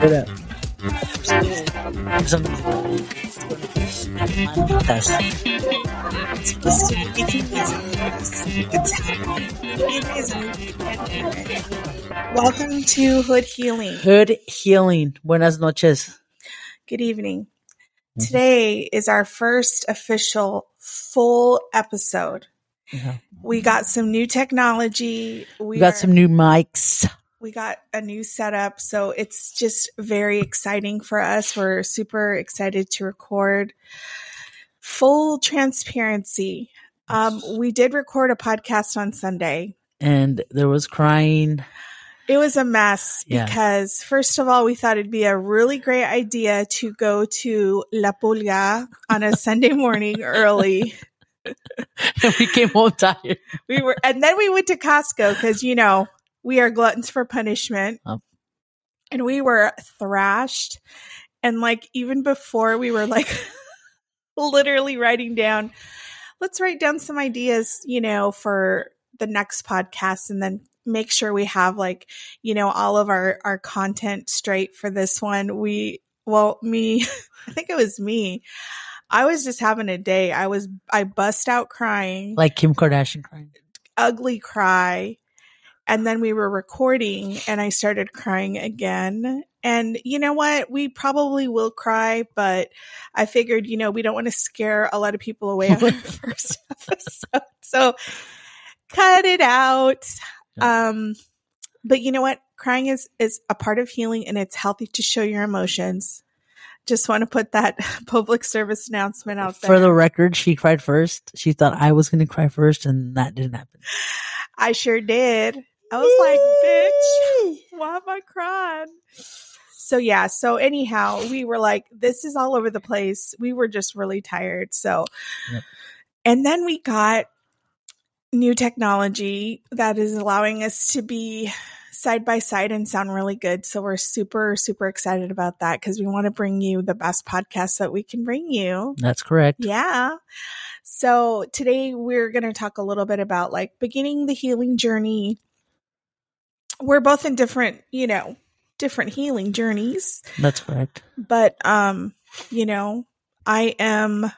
Put up. Some- That's- Welcome to Hood Healing. Hood healing. Buenas noches. Good evening. Mm-hmm. Today is our first official full episode. Yeah. We got some new technology. We got are- some new mics. We got a new setup, so it's just very exciting for us. We're super excited to record. Full transparency. Um, we did record a podcast on Sunday. And there was crying. It was a mess Yeah. because, first of all, we thought it'd be a really great idea to go to La Pulga on a Sunday morning early. And we came home tired. We were, and then we went to Costco because, you know, we are gluttons for punishment. Um. And we were thrashed. And like, even before we were like literally writing down, let's write down some ideas, you know, for the next podcast and then make sure we have like, you know, all of our, our content straight for this one. We, well, me, I think it was me. I was just having a day. I was, I bust out crying Like Kim Kardashian crying. ugly cry. And then we were recording and I started crying again. And you know what? We probably will cry, but I figured, you know, we don't want to scare a lot of people away on the first episode. So cut it out. Um, but you know what? Crying is, is a part of healing and it's healthy to show your emotions. Just want to put that public service announcement out there. For the record, she cried first. She thought I was going to cry first, and that didn't happen. I sure did. I was like, bitch, why am I crying? So yeah, so anyhow, we were like, this is all over the place. We were just really tired. So Yep. and then we got new technology that is allowing us to be side by side and sound really good. So we're super, super excited about that because we want to bring you the best podcast that we can bring you. That's correct. Yeah. So today we're going to talk a little bit about like beginning the healing journey. We're both in different, you know, different healing journeys, That's correct. but um, you know, I am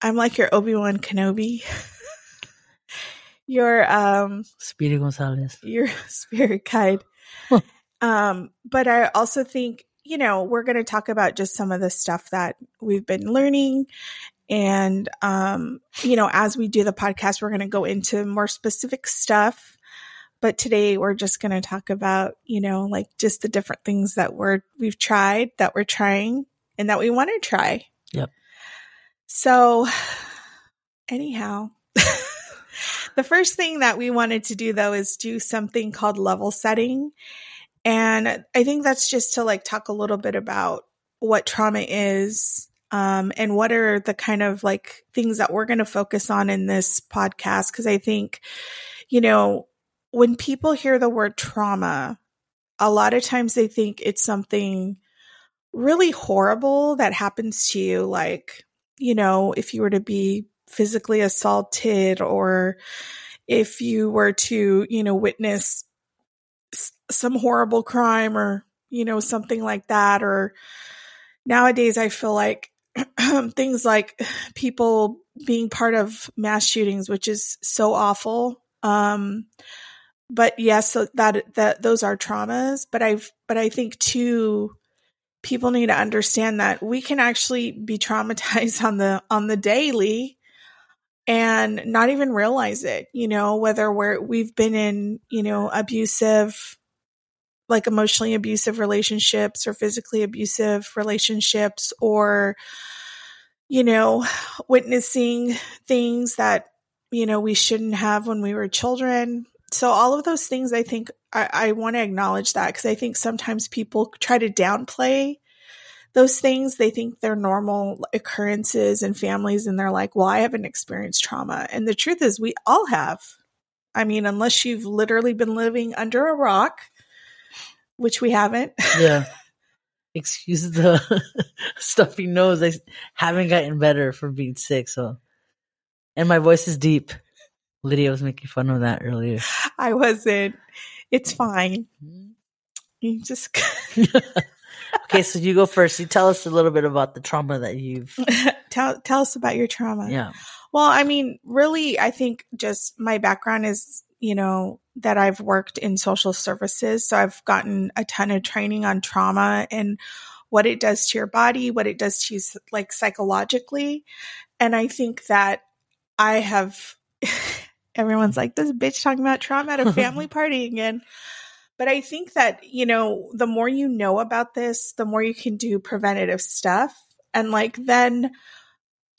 I'm like your Obi-Wan Kenobi. your um Speedy Gonzalez. your spirit guide. Huh. um, but I also think, you know, we're going to talk about just some of the stuff that we've been learning. And, um, you know, as we do the podcast, we're going to go into more specific stuff. But today we're just going to talk about, you know, like just the different things that we're, we've tried, that we're trying, and that we want to try. Yep. So, anyhow, the first thing that we wanted to do though is do something called level setting. And I think that's just to like talk a little bit about what trauma is um, and what are the kind of like things that we're going to focus on in this podcast. Cause I think, you know, when people hear the word trauma, a lot of times they think it's something really horrible that happens to you. Like, you know, if you were to be physically assaulted or if you were to, you know, witness s- some horrible crime or, you know, something like that. Or nowadays, I feel like things like people being part of mass shootings, which is so awful. Um, but yes, so that, that those are traumas, but I've, but I think too, people need to understand that we can actually be traumatized on the, on the daily and not even realize it, you know, whether we're, we've been in, you know, abusive, like emotionally abusive relationships or physically abusive relationships or, you know, witnessing things that, you know, we shouldn't have when we were children. So all of those things, I think I, I want to acknowledge that because I think sometimes people try to downplay those things. They think they're normal occurrences in families and they're like, well, I haven't experienced trauma. And the truth is we all have. I mean, unless you've literally been living under a rock, which we haven't. Yeah. Excuse the stuffy nose. I haven't gotten better from being sick. So, and my voice is deep. Lydia was making fun of that earlier. I wasn't. It's fine. You just Okay, so you go first. You tell us a little bit about the trauma that you've. tell tell us about your trauma. Yeah. Well, I mean, really, I think just my background is, you know, that I've worked in social services. So I've gotten a ton of training on trauma and what it does to your body, what it does to you, like psychologically. And I think that I have, everyone's like, this bitch talking about trauma at a family party again. But I think that, you know, the more you know about this, the more you can do preventative stuff. And like, then,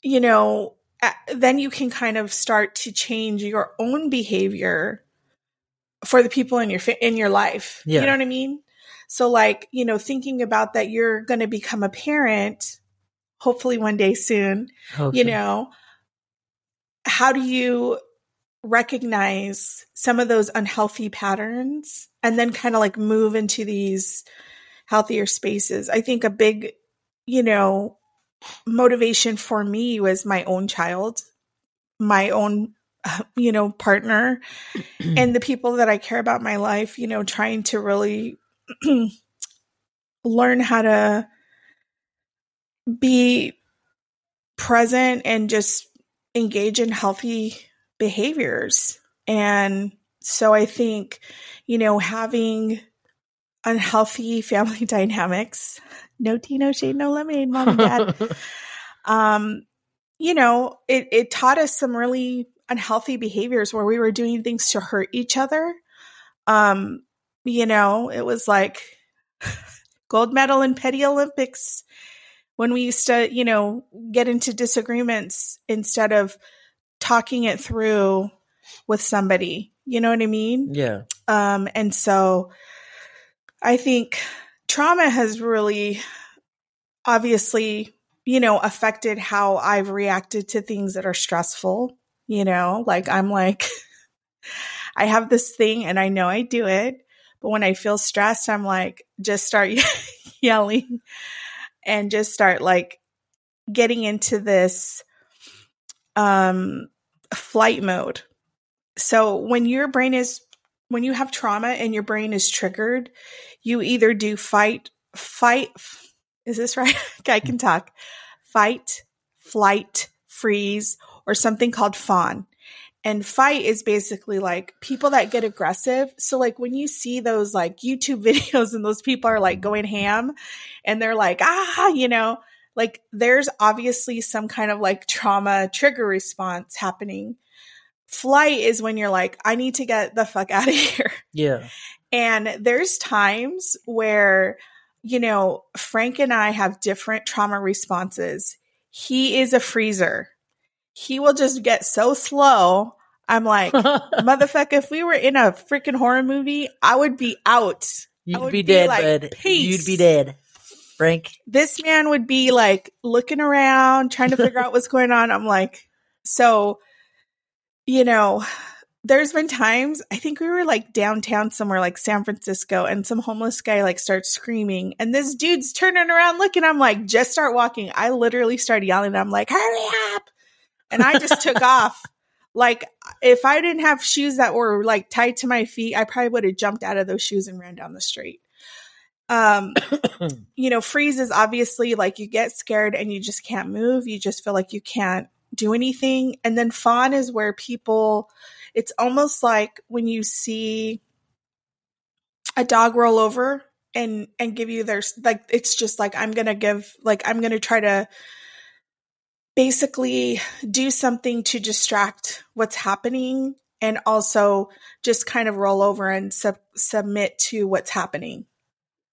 you know, then you can kind of start to change your own behavior for the people in your in your life. Yeah. You know what I mean? So like, you know, thinking about that you're going to become a parent hopefully one day soon, okay. you know, how do you recognize some of those unhealthy patterns and then kind of like move into these healthier spaces? I think a big, you know, motivation for me was my own child, my own, you know, partner, and the people that I care about in my life, you know, trying to really learn how to be present and just engage in healthy behaviors. And so I think, you know, having unhealthy family dynamics no tea, no shade, no lemonade, mom and dad. um, you know, it, it taught us some really unhealthy behaviors where we were doing things to hurt each other. Um, you know, it was like gold medal in petty Olympics when we used to, you know, get into disagreements instead of talking it through with somebody. You know what I mean? Yeah. Um, and so I think trauma has really obviously, you know, affected how I've reacted to things that are stressful. You know, like I'm like, I have this thing and I know I do it. But when I feel stressed, I'm like, just start yelling and just start like getting into this um flight mode. So when your brain is when you have trauma and your brain is triggered, you either do fight, fight. Is this right? I can talk. Fight, flight, freeze, or something called fawn. And fight is basically like people that get aggressive. So like when you see those like YouTube videos and those people are like going ham and they're like, ah, you know, like there's obviously some kind of like trauma trigger response happening. Flight is when you're like, I need to get the fuck out of here. Yeah. And there's times where, you know, Frank and I have different trauma responses. He is a freezer. He will just get so slow. I'm like, motherfucker, if we were in a freaking horror movie, I would be out. You'd be, be, dead, like. You'd be dead. Frank. This man would be like looking around, trying to figure out what's going on. I'm like, so, you know, there's been times I think we were like downtown somewhere like San Francisco and some homeless guy like starts screaming and this dude's turning around looking. I'm like just start walking. I literally started yelling. I'm like hurry up! And I just took off. Like if I didn't have shoes that were like tied to my feet I probably would have jumped out of those shoes and ran down the street um you know freeze is obviously like you get scared and you just can't move. You just feel like you can't do anything. And then fawn is where people it's almost like when you see a dog roll over and and give you their like it's just like I'm going to give like I'm going to try to basically do something to distract what's happening and also just kind of roll over and sub- submit to what's happening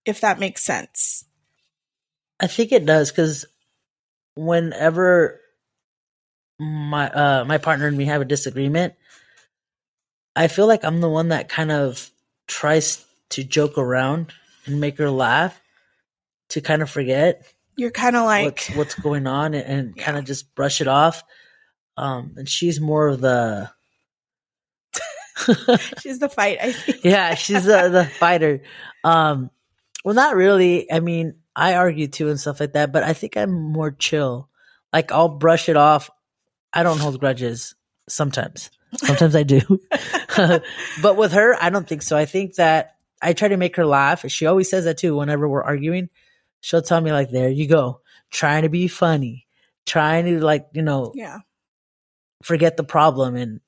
if that makes sense. I think it does cuz whenever my uh my partner and me have a disagreement, I feel like I'm the one that kind of tries to joke around and make her laugh to kind of forget. You're kind of like what's, what's, going on and, and yeah. kind of just brush it off. Um, and she's more of the. she's the fight. I think. yeah, she's the, the fighter. Um, well, not really. I mean, I argue too and stuff like that, but I think I'm more chill. Like I'll brush it off. I don't hold grudges sometimes. Sometimes I do. but with her, I don't think so. I think that I try to make her laugh. She always says that too whenever we're arguing. she'll tell me like, "There you go, trying to be funny, trying to like you know Yeah. forget the problem," and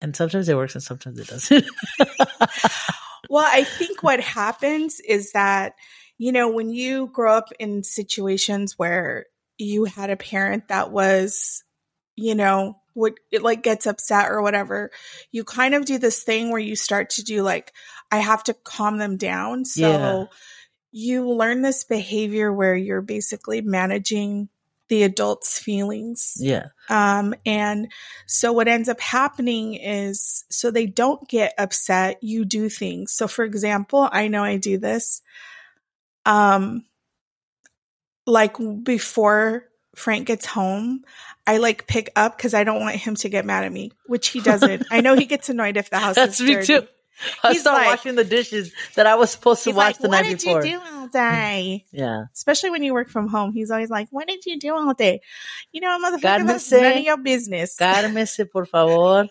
and sometimes it works and sometimes it doesn't. Well, I think what happens is that, you know, when you grow up in situations where you had a parent that was, you know, would it like gets upset or whatever, you kind of do this thing where you start to do like, I have to calm them down. So Yeah. you learn this behavior where you're basically managing the adult's feelings. yeah, Um, and so what ends up happening is so they don't get upset, you do things. So for example, I know I do this. Um, like before Frank gets home, I like pick up because I don't want him to get mad at me, which he doesn't. I know he gets annoyed if the house that's is me dirty. too. I He's start like- washing the dishes that I was supposed to wash like, the "What night did before. you do all day?" Yeah, Especially when you work from home, he's always like, "What did you do all day?" You know, motherfucker, that's none of your business. cálmese por favor.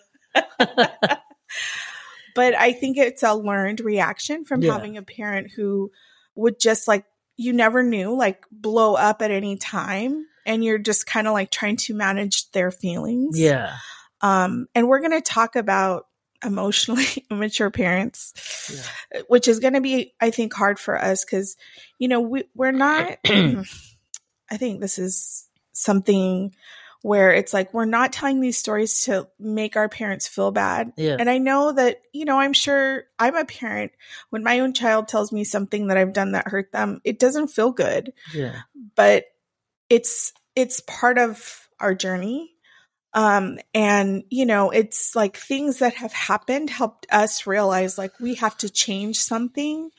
but I think it's a learned reaction from Yeah. having a parent who would just like you never knew like blow up at any time and you're just kind of like trying to manage their feelings. Yeah, Um and we're going to talk about emotionally immature parents yeah. which is going to be I think hard for us cuz you know we we're not I think this is something where it's like we're not telling these stories to make our parents feel bad yeah. and I know that, you know, I'm sure I'm a parent. When my own child tells me something that I've done that hurt them, it doesn't feel good, yeah. but it's it's part of our journey. Um and you know, it's like things that have happened helped us realize like we have to change something.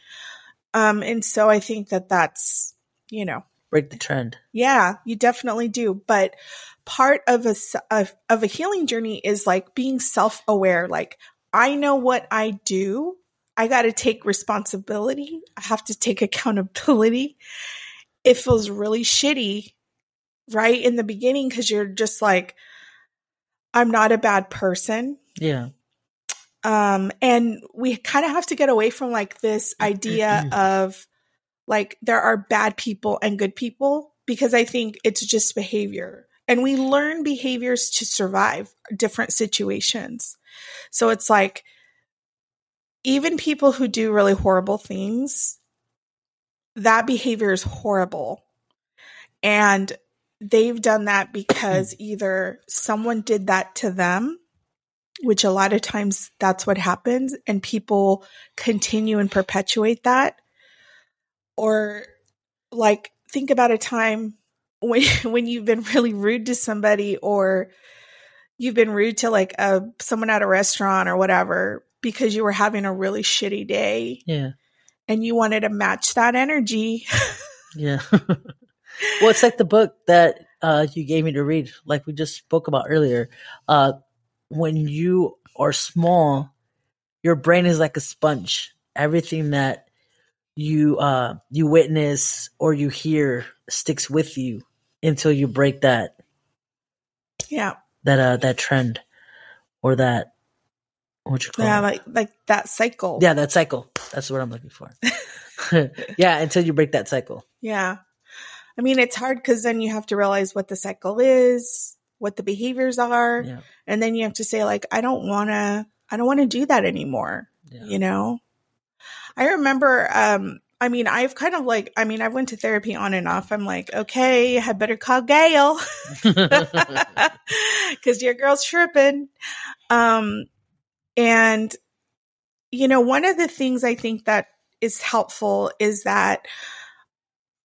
Um and so I think that that's, you know, Break the trend. yeah, you definitely do. But part of a, of, of a healing journey is like being self aware. Like I know what I do. I got to take responsibility. I have to take accountability. It feels really shitty right in the beginning because you're just like, I'm not a bad person. Yeah, um and we kind of have to get away from like this idea of like there are bad people and good people because i think it's just behavior. And we learn behaviors to survive different situations. So it's like even people who do really horrible things that behavior is horrible. And they've done that because either someone did that to them which a lot of times that's what happens and people continue and perpetuate that or like think about a time when when you've been really rude to somebody or you've been rude to like a someone at a restaurant or whatever because you were having a really shitty day yeah, and you wanted to match that energy yeah. well, it's like the book that uh, you gave me to read, like we just spoke about earlier. Uh, when you are small, your brain is like a sponge. Everything that you uh, you witness or you hear sticks with you until you break that yeah that uh that trend or that what you call yeah it? like like that cycle yeah that cycle. That's what I'm looking for. yeah, until you break that cycle. Yeah. I mean, it's hard because then you have to realize what the cycle is, what the behaviors are, Yeah, and then you have to say, like, I don't want to, I don't want to do that anymore. yeah. You know? I remember, um, I mean, I've kind of like, I mean, I went to therapy on and off. I'm like, okay, I better call Gail because your girl's tripping. Um, and, you know, one of the things I think that is helpful is that,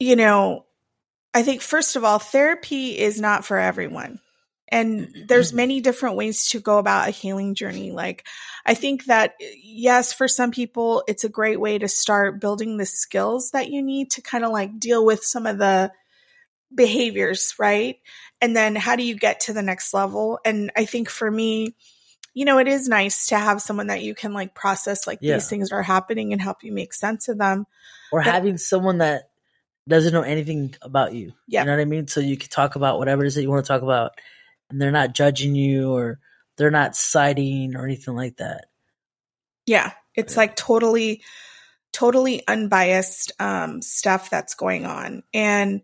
you know, I think first of all, therapy is not for everyone. And there's mm-hmm. many different ways to go about a healing journey. Like, I think that, yes, for some people, it's a great way to start building the skills that you need to kind of like deal with some of the behaviors, right? And then how do you get to the next level? And I think for me, you know, it is nice to have someone that you can like process like Yeah. these things are happening and help you make sense of them. or But- having someone that doesn't know anything about you. Yeah. You know what I mean? So you can talk about whatever it is that you want to talk about and they're not judging you or they're not siding or anything like that. Yeah. It's Yeah. like totally, totally unbiased um, stuff that's going on. And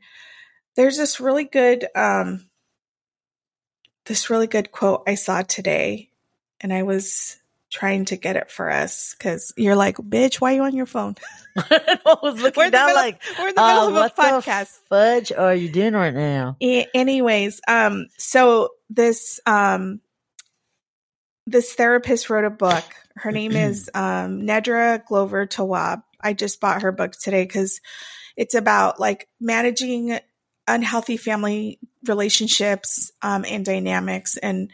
there's this really good um, this really good quote I saw today, and I was trying to get it for us because you're like, bitch, why are you on your phone? I was looking We're down middle- like, We're in the uh, middle of what a podcast. fudge are you doing right now? A- anyways, um, so this um this therapist wrote a book. Her name is um Nedra Glover Tawwab. I just bought her book today because it's about like managing unhealthy family relationships um and dynamics and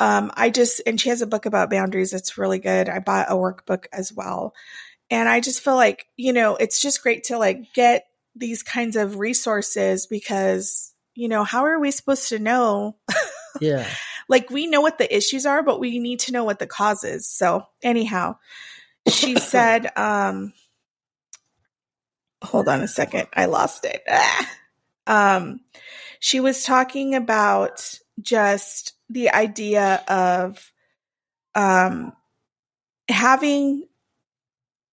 um I just and she has a book about boundaries that's really good. I bought a workbook as well. And I just feel like, you know, it's just great to like get these kinds of resources because, you know, how are we supposed to know? Yeah. like, we know what the issues are, but we need to know what the cause is. So, anyhow, she said, um, hold on a second. I lost it. Ah. Um, she was talking about just the idea of, um, having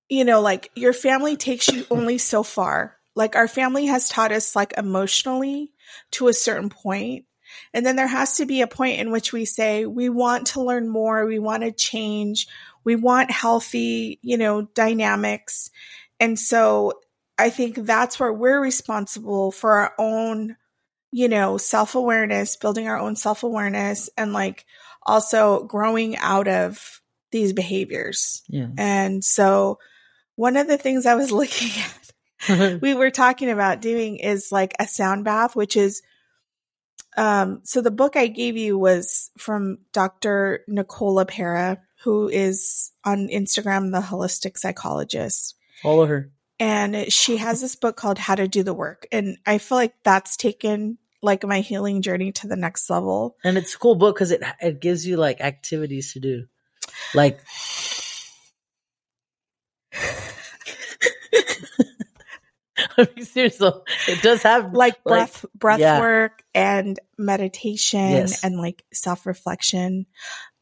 you know, like your family takes you only so far. Like our family has taught us like emotionally to a certain. And then there has to be a point in which we say, we want to learn more. We want to change. We want healthy, you know, dynamics. And so I think that's where we're responsible for our own, you know, self awareness, building our own self awareness and like also growing out of these behaviors. Yeah. And so one of the things I was looking at, we were talking about doing is like a sound bath, which is, um, so the book I gave you was from Dr. Nicole LePera, who is on Instagram, the holistic psychologist. Follow her. And she has this book called How to Do the Work. And I feel like that's taken like my healing journey to the next level. And it's a cool book because it it gives you like activities to do. Like I mean, seriously, it does have like breath breath yeah. work and meditation Yes. and like self-reflection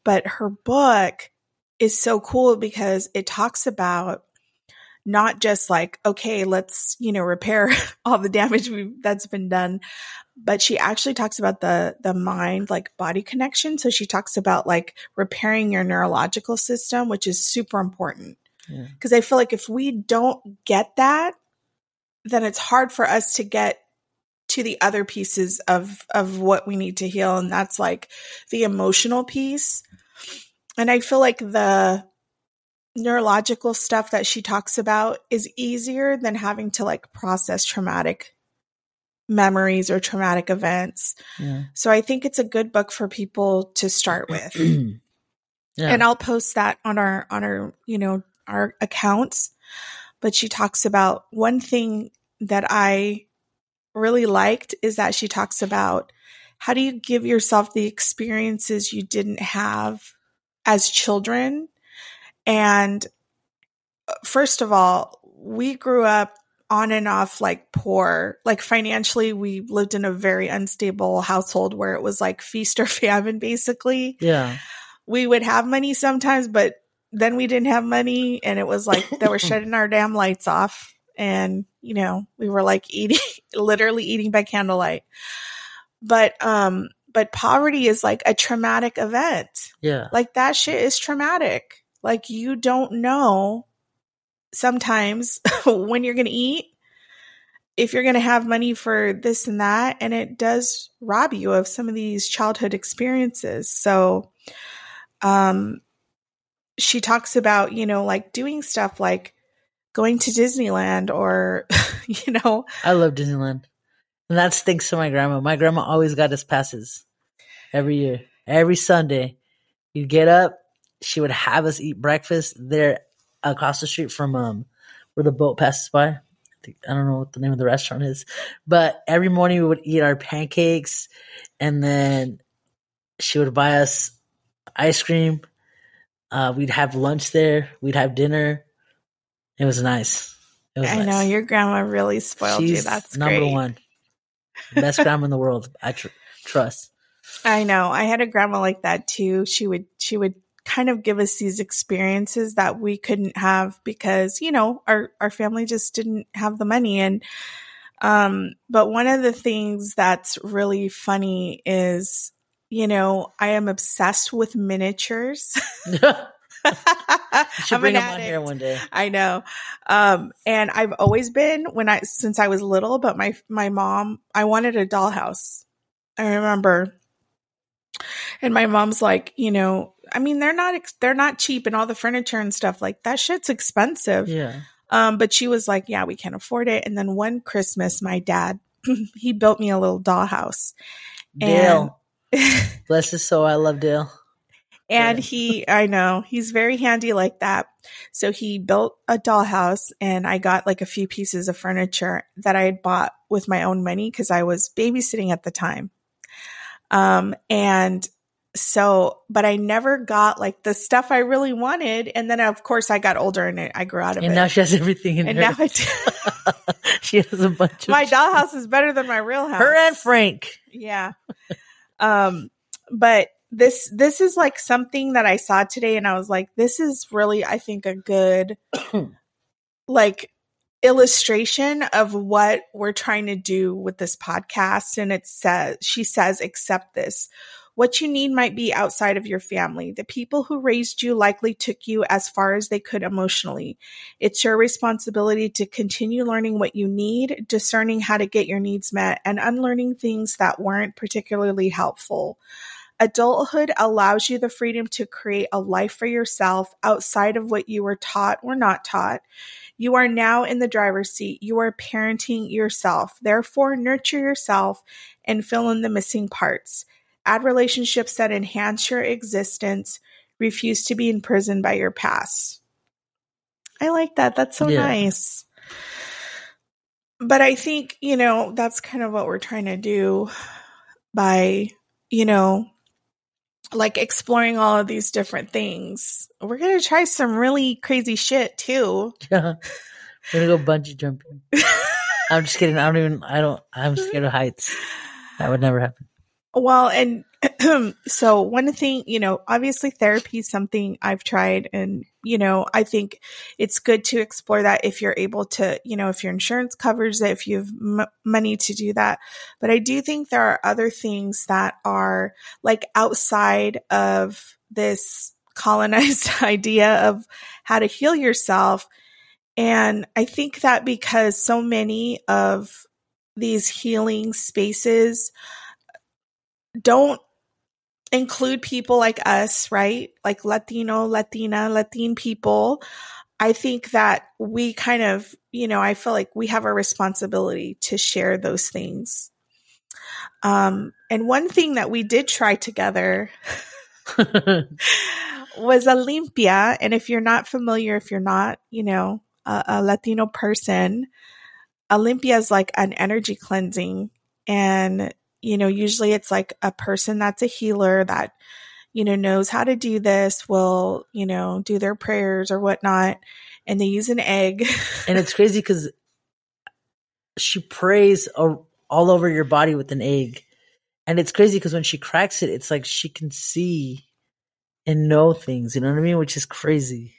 but her book is so cool because it talks about not just like okay let's you know repair all the damage that's been done but she actually talks about the the mind like body connection so she talks about like repairing your neurological system which is super important Yeah. because I feel like if we don't get that, then it's hard for us to get to the other pieces of of what we need to heal, and that's like the emotional piece. And I feel like the neurological stuff that she talks about is easier than having to like process traumatic memories or traumatic events. Yeah. So I think it's a good book for people to start with yeah. and I'll post that on our on our you know our accounts. But she talks about one thing that I really liked is that she talks about how do you give yourself the experiences you didn't have as children and uh, first of all we grew up on and off like poor like financially we lived in a very unstable household where it was like feast or famine basically yeah. we would have money sometimes, but then we didn't have money and it was like they were shutting our damn lights off. And, you know, we were like eating, literally eating by candlelight. But, um, but poverty is like a traumatic event. Yeah. Like that shit is traumatic. Like you don't know sometimes when you're going to eat, if you're going to have money for this and that. And it does rob you of some of these childhood experiences. So, um, she talks about, you know, like doing stuff like going to Disneyland or, you know, I love Disneyland. And that's thanks to my grandma. My grandma always got us passes every year. Every Sunday. You'd get up, she would have us eat breakfast there across the street from um where the boat passes by. I, think, I don't know what the name of the restaurant is. But every morning we would eat our pancakes and then she would buy us ice cream. Uh, we'd have lunch there. We'd have dinner. It was nice. It was I nice. know your grandma really spoiled you. That's number great. one. Best grandma in the world. I tr- trust. I know. I had a grandma like that too. She would she would kind of give us these experiences that we couldn't have because, you know, our, our family just didn't have the money. And, um, but one of the things that's really funny is, you know, I am obsessed with miniatures. should bring them on here one day. I know. Um, and I've always been when I since I was little, but my my mom, I wanted a dollhouse. I remember. And my mom's like, you know, I mean, they're not they're not cheap and all the furniture and stuff like that shit's expensive. Yeah. Um, but she was like, yeah, we can't afford it. And then one Christmas, my dad, he built me a little dollhouse. Dale. And Bless his soul. I love Dale. And he, I know, he's very handy like that. So he built a dollhouse and I got like a few pieces of furniture that I had bought with my own money because I was babysitting at the time. Um, and so, but I never got like the stuff I really wanted. And then of course I got older and I grew out of and it. And now she has everything in and her. now I do. she has a bunch of My dollhouse is better than my real house. Her and Frank. Yeah. um, but this this is like something that I saw today and I was like this is really I think a good like illustration of what we're trying to do with this podcast and it says she says accept this what you need might be outside of your family. The people who raised you likely took you as far as they could emotionally. It's your responsibility to continue learning what you need, discerning how to get your needs met, and unlearning things that weren't particularly helpful. Adulthood allows you the freedom to create a life for yourself outside of what you were taught or not taught. You are now in the driver's seat. You are parenting yourself. Therefore, nurture yourself and fill in the missing parts. Add relationships that enhance your existence. Refuse to be imprisoned by your past. I like that. That's so yeah. nice. But I think, you know, that's kind of what we're trying to do by, you know, like exploring all of these different things. We're going to try some really crazy shit too. Yeah. We're going to go bungee jumping. I'm just kidding. I don't even, I don't, I'm scared of heights. That would never happen. Well, and so one thing, you know, obviously therapy is something I've tried and, you know, I think it's good to explore that if you're able to, you know, if your insurance covers it, if you have m- money to do that. But I do think there are other things that are like outside of this colonized idea of how to heal yourself. And I think that because so many of these healing spaces, don't include people like us, right? Like Latino, Latina, Latin people. I think that we kind of, you know, I feel like we have a responsibility to share those things. Um, and one thing that we did try together was a limpia. And if you're not familiar, if you're not, you know, a, a Latino person, a limpia is like an energy cleansing and you know, usually it's like a person that's a healer that, you know, knows how to do this, will, you know, do their prayers or whatnot. And they use an egg. and it's crazy because she prays all over your body with an egg. And it's crazy because when she cracks it, it's like she can see and know things, you know what I mean? Which is crazy.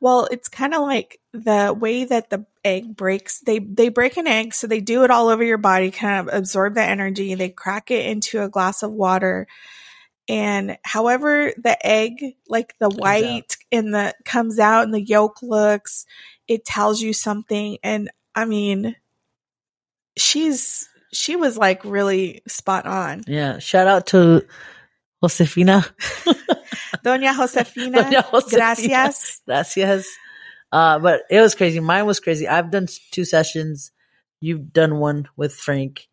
Well, it's kind of like the way that the egg breaks. They they break an egg, so they do it all over your body, kind of absorb the energy. They crack it into a glass of water, and however the egg, like the white and the comes out and the yolk looks, it tells you something. And I mean, she's she was like really spot on. Yeah. Shout out to Josefina. Doña Josefina. Doña Josefina. Gracias. Gracias. Uh, but it was crazy. Mine was crazy. I've done two sessions. You've done one with Frank.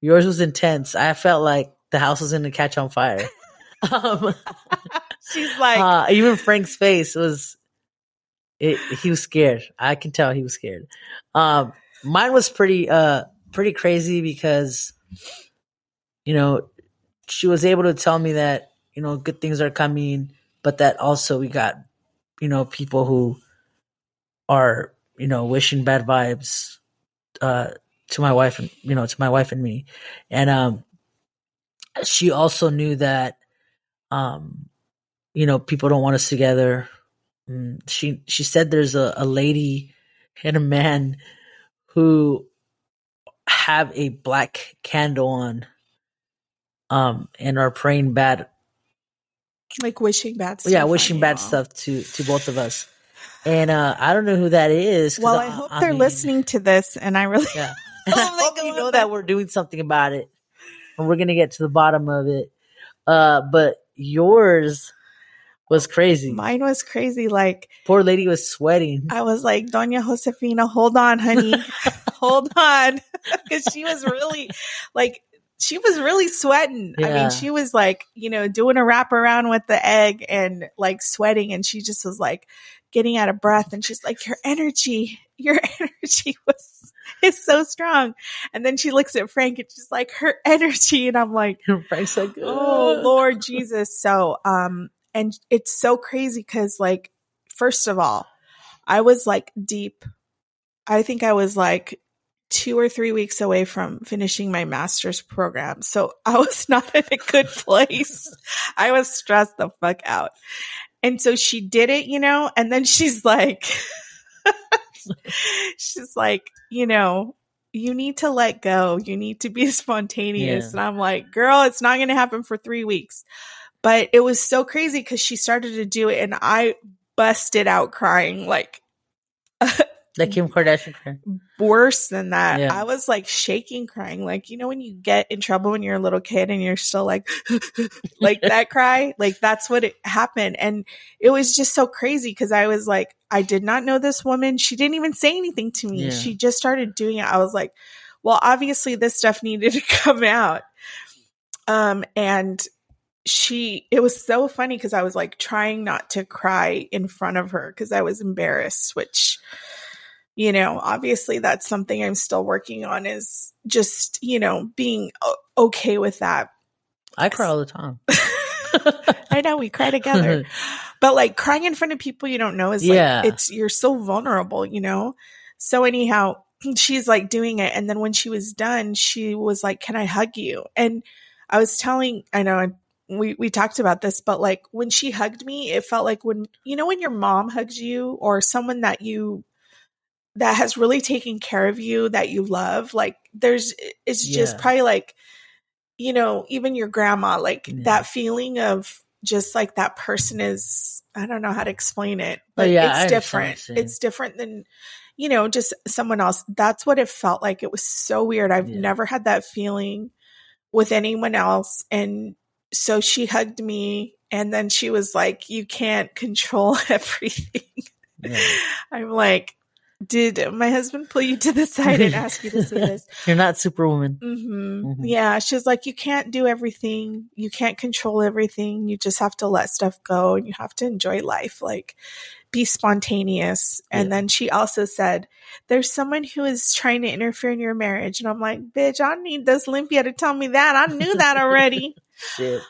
Yours was intense. I felt like the house was going to catch on fire. um, She's like, uh, even Frank's face was, it, he was scared. I can tell he was scared. Um, mine was pretty, uh, pretty crazy because, you know, she was able to tell me that, you know, good things are coming, but that also we got, you know, people who are, you know, wishing bad vibes, uh, to my wife and, you know, to my wife and me. And, um, she also knew that, um, you know, people don't want us together. Mm, She she said there's a, a lady and a man who have a black candle on um and are praying bad Like wishing bad stuff. yeah, wishing bad stuff to to both of us. And uh I don't know who that is. Well, I hope they're mean, listening to this, and I really Yeah. And I Oh hope you know that we're doing something about it. And we're gonna get to the bottom of it. Uh but yours was crazy. mine was crazy. Like Poor lady was sweating. I was like, Doña Josefina, hold on, honey, hold on, because she was really like. She was really sweating. I mean, she was like, you know, doing a wrap around with the egg and like sweating. And she just was like getting out of breath. And she's like, your energy, your energy was, is so strong. And then she looks at Frank and she's like, her energy. And I'm like, Frank's like, oh lord jesus so um and it's so crazy because like first of all i was like deep i think i was like two or three weeks away from finishing my master's program so i was not in a good place i was stressed the fuck out and so she did it you know and then she's like she's like you know you need to let go. You need to be spontaneous. Yeah. And I'm like, girl, it's not going to happen for three weeks. But it was so crazy because she started to do it and I busted out crying like Like Kim Kardashian. crying. worse than that. Yeah. I was like shaking crying. Like, you know, when you get in trouble when you're a little kid and you're still like, like that cry, like that's what it happened. And it was just so crazy because I was like, I did not know this woman. She didn't even say anything to me. Yeah. She just started doing it. I was like, well, obviously this stuff needed to come out. Um, and she, it was so funny because I was like trying not to cry in front of her because I was embarrassed, which, you know, obviously that's something I'm still working on is just, you know, being okay with that. I cry all the time. I know we cry together, but like crying in front of people you don't know is Yeah. like, it's, you're so vulnerable, you know? So anyhow, she's like doing it. And then when she was done, she was like, can I hug you? And I was telling, I know I- we, we talked about this, but like when she hugged me, it felt like when, you know, when your mom hugs you or someone that you, that has really taken care of you that you love, like there's, it's just Yeah. probably like, you know, even your grandma, like Yeah. that feeling of just like that person is, I don't know how to explain it, Oh, but yeah, it's different. It's different than, you know, just someone else. That's what it felt like. It was so weird. I've never had that feeling with anyone else. And so she hugged me and then she was like, you can't control everything. I'm like, did my husband pull you to the side and ask you to say this? You're not Superwoman. hmm Mhm. Yeah, she's like, you can't do everything. You can't control everything. You just have to let stuff go and you have to enjoy life. Like, be spontaneous. And Yeah. then she also said, there's someone who is trying to interfere in your marriage. And I'm like, bitch, I need this Olympia to tell me that. I knew that already. Shit.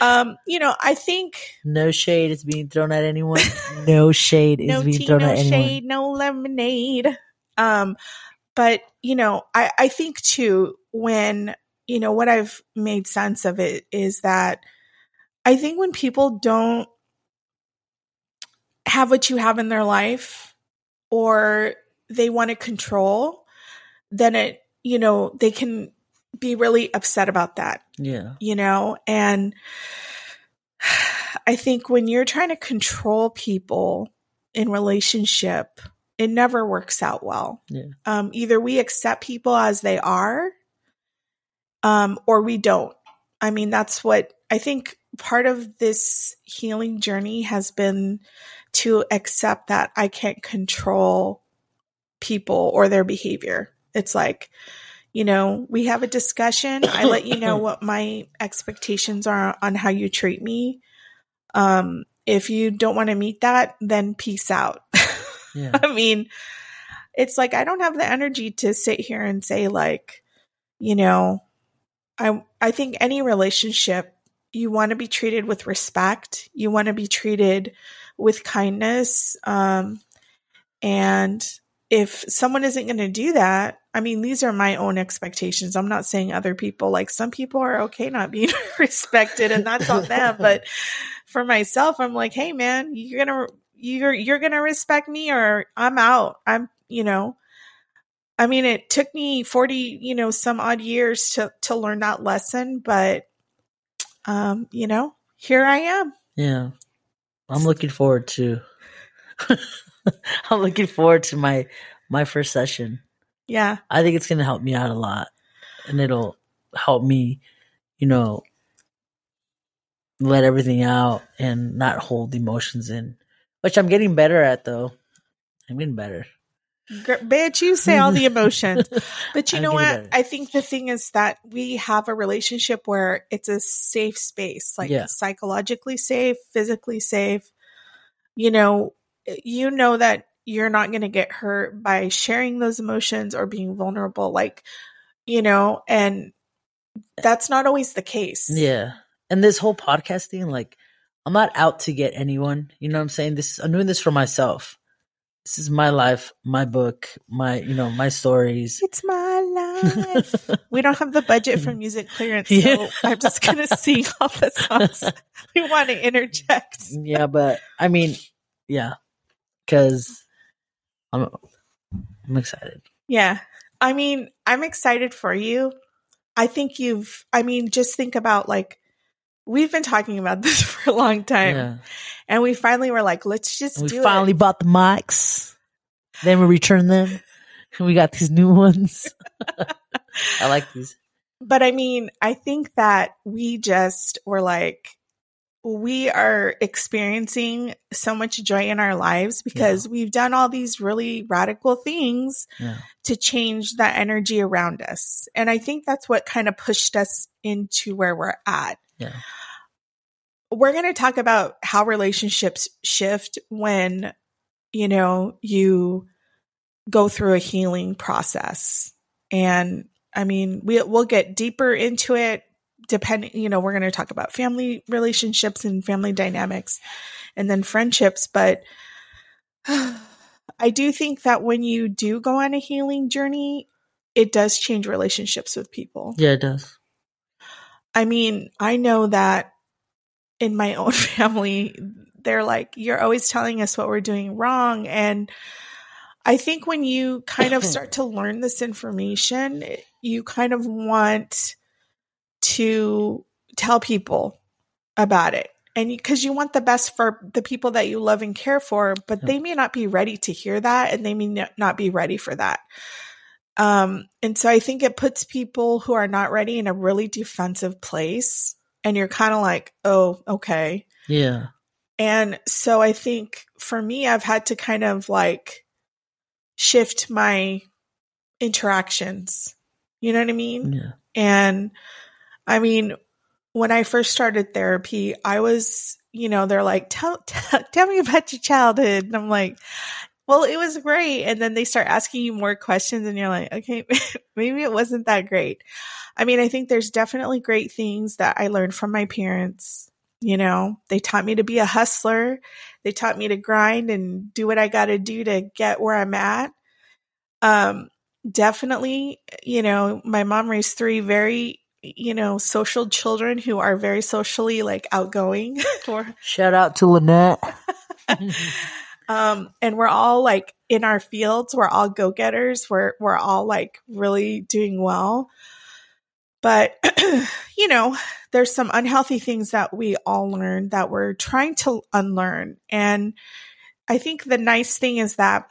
um, you know, I think No shade is being thrown at anyone. No shade is no being tea, thrown no at anyone. shade, no lemonade. Um, but you know, I, I think too, when, you know, what I've made sense of it is that I think when people don't have what you have in their life or they want to control, then it, you know, they can be really upset about that Yeah. you know and i think when you're trying to control people in relationship it never works out well Yeah. um, either we accept people as they are um, or we don't i mean that's what i think part of this healing journey has been to accept that i can't control people or their behavior it's like you know, we have a discussion. I let you know what my expectations are on how you treat me. Um, if you don't want to meet that, then peace out. Yeah. I mean, it's like I don't have the energy to sit here and say like, you know, I I think any relationship you want to be treated with respect. You want to be treated with kindness. Um, and if someone isn't going to do that, I mean, these are my own expectations. I'm not saying other people, like some people are okay not being respected and that's on them. But for myself, I'm like, Hey man, you're going to, you're, you're going to respect me or I'm out. I'm, you know, I mean, it took me 40, you know, some odd years to, to learn that lesson, but, um, you know, here I am. Yeah. I'm looking forward to I'm looking forward to my my first session. Yeah. I think it's going to help me out a lot and it'll help me, you know, let everything out and not hold emotions in, which I'm getting better at though. I'm getting better. Bitch, you say all the emotions. But you know what? better. I think the thing is that we have a relationship where it's a safe space, like Yeah. psychologically safe, physically safe. You know, you know that you're not going to get hurt by sharing those emotions or being vulnerable. Like, you know, and that's not always the case. Yeah. And this whole podcast thing, like, I'm not out to get anyone. You know what I'm saying? This I'm doing this for myself. This is my life, my book, my you know, my stories. It's my life. we don't have the budget for mm. music clearance, so Yeah. I'm just going to sing all the songs we want to interject. yeah, but I mean, yeah. Cause I'm I'm excited. Yeah. I mean, I'm excited for you. I think you've, I mean, just think about like, we've been talking about this for a long time Yeah. and we finally were like, let's just And we do finally it. bought the mics. Then we returned them. And we got these new ones. I like these. But I mean, I think that we just were like, we are experiencing so much joy in our lives because we've done all these really radical things Yeah. to change that energy around us. And I think that's what kind of pushed us into where we're at. Yeah. We're going to talk about how relationships shift when, you know, you go through a healing process. And I mean, we, we'll get deeper into it depending, you know, we're going to talk about family relationships and family dynamics and then friendships. But I do think that when you do go on a healing journey, it does change relationships with people. Yeah, it does. I mean, I know that in my own family, they're like, you're always telling us what we're doing wrong. And I think when you kind of start to learn this information, you kind of want to tell people about it. And because you want the best for the people that you love and care for, but Yeah. they may not be ready to hear that and they may not be ready for that. Um, and so I think it puts people who are not ready in a really defensive place. And you're kind of like, oh, okay. Yeah. And so I think for me, I've had to kind of like shift my interactions. You know what I mean? Yeah. And I mean, when I first started therapy, I was, you know, they're like, tell, tell, tell me about your childhood. And I'm like, well, it was great. And then they start asking you more questions and you're like, okay, maybe it wasn't that great. I mean, I think there's definitely great things that I learned from my parents. You know, they taught me to be a hustler. They taught me to grind and do what I got to do to get where I'm at. Um, definitely, you know, my mom raised three very, you know, social children who are very socially like outgoing. or, Shout out to Lynette. um, and we're all like in our fields. We're all go getters. We're we're all like really doing well. But you know, there's some unhealthy things that we all learn that we're trying to unlearn. And I think the nice thing is that,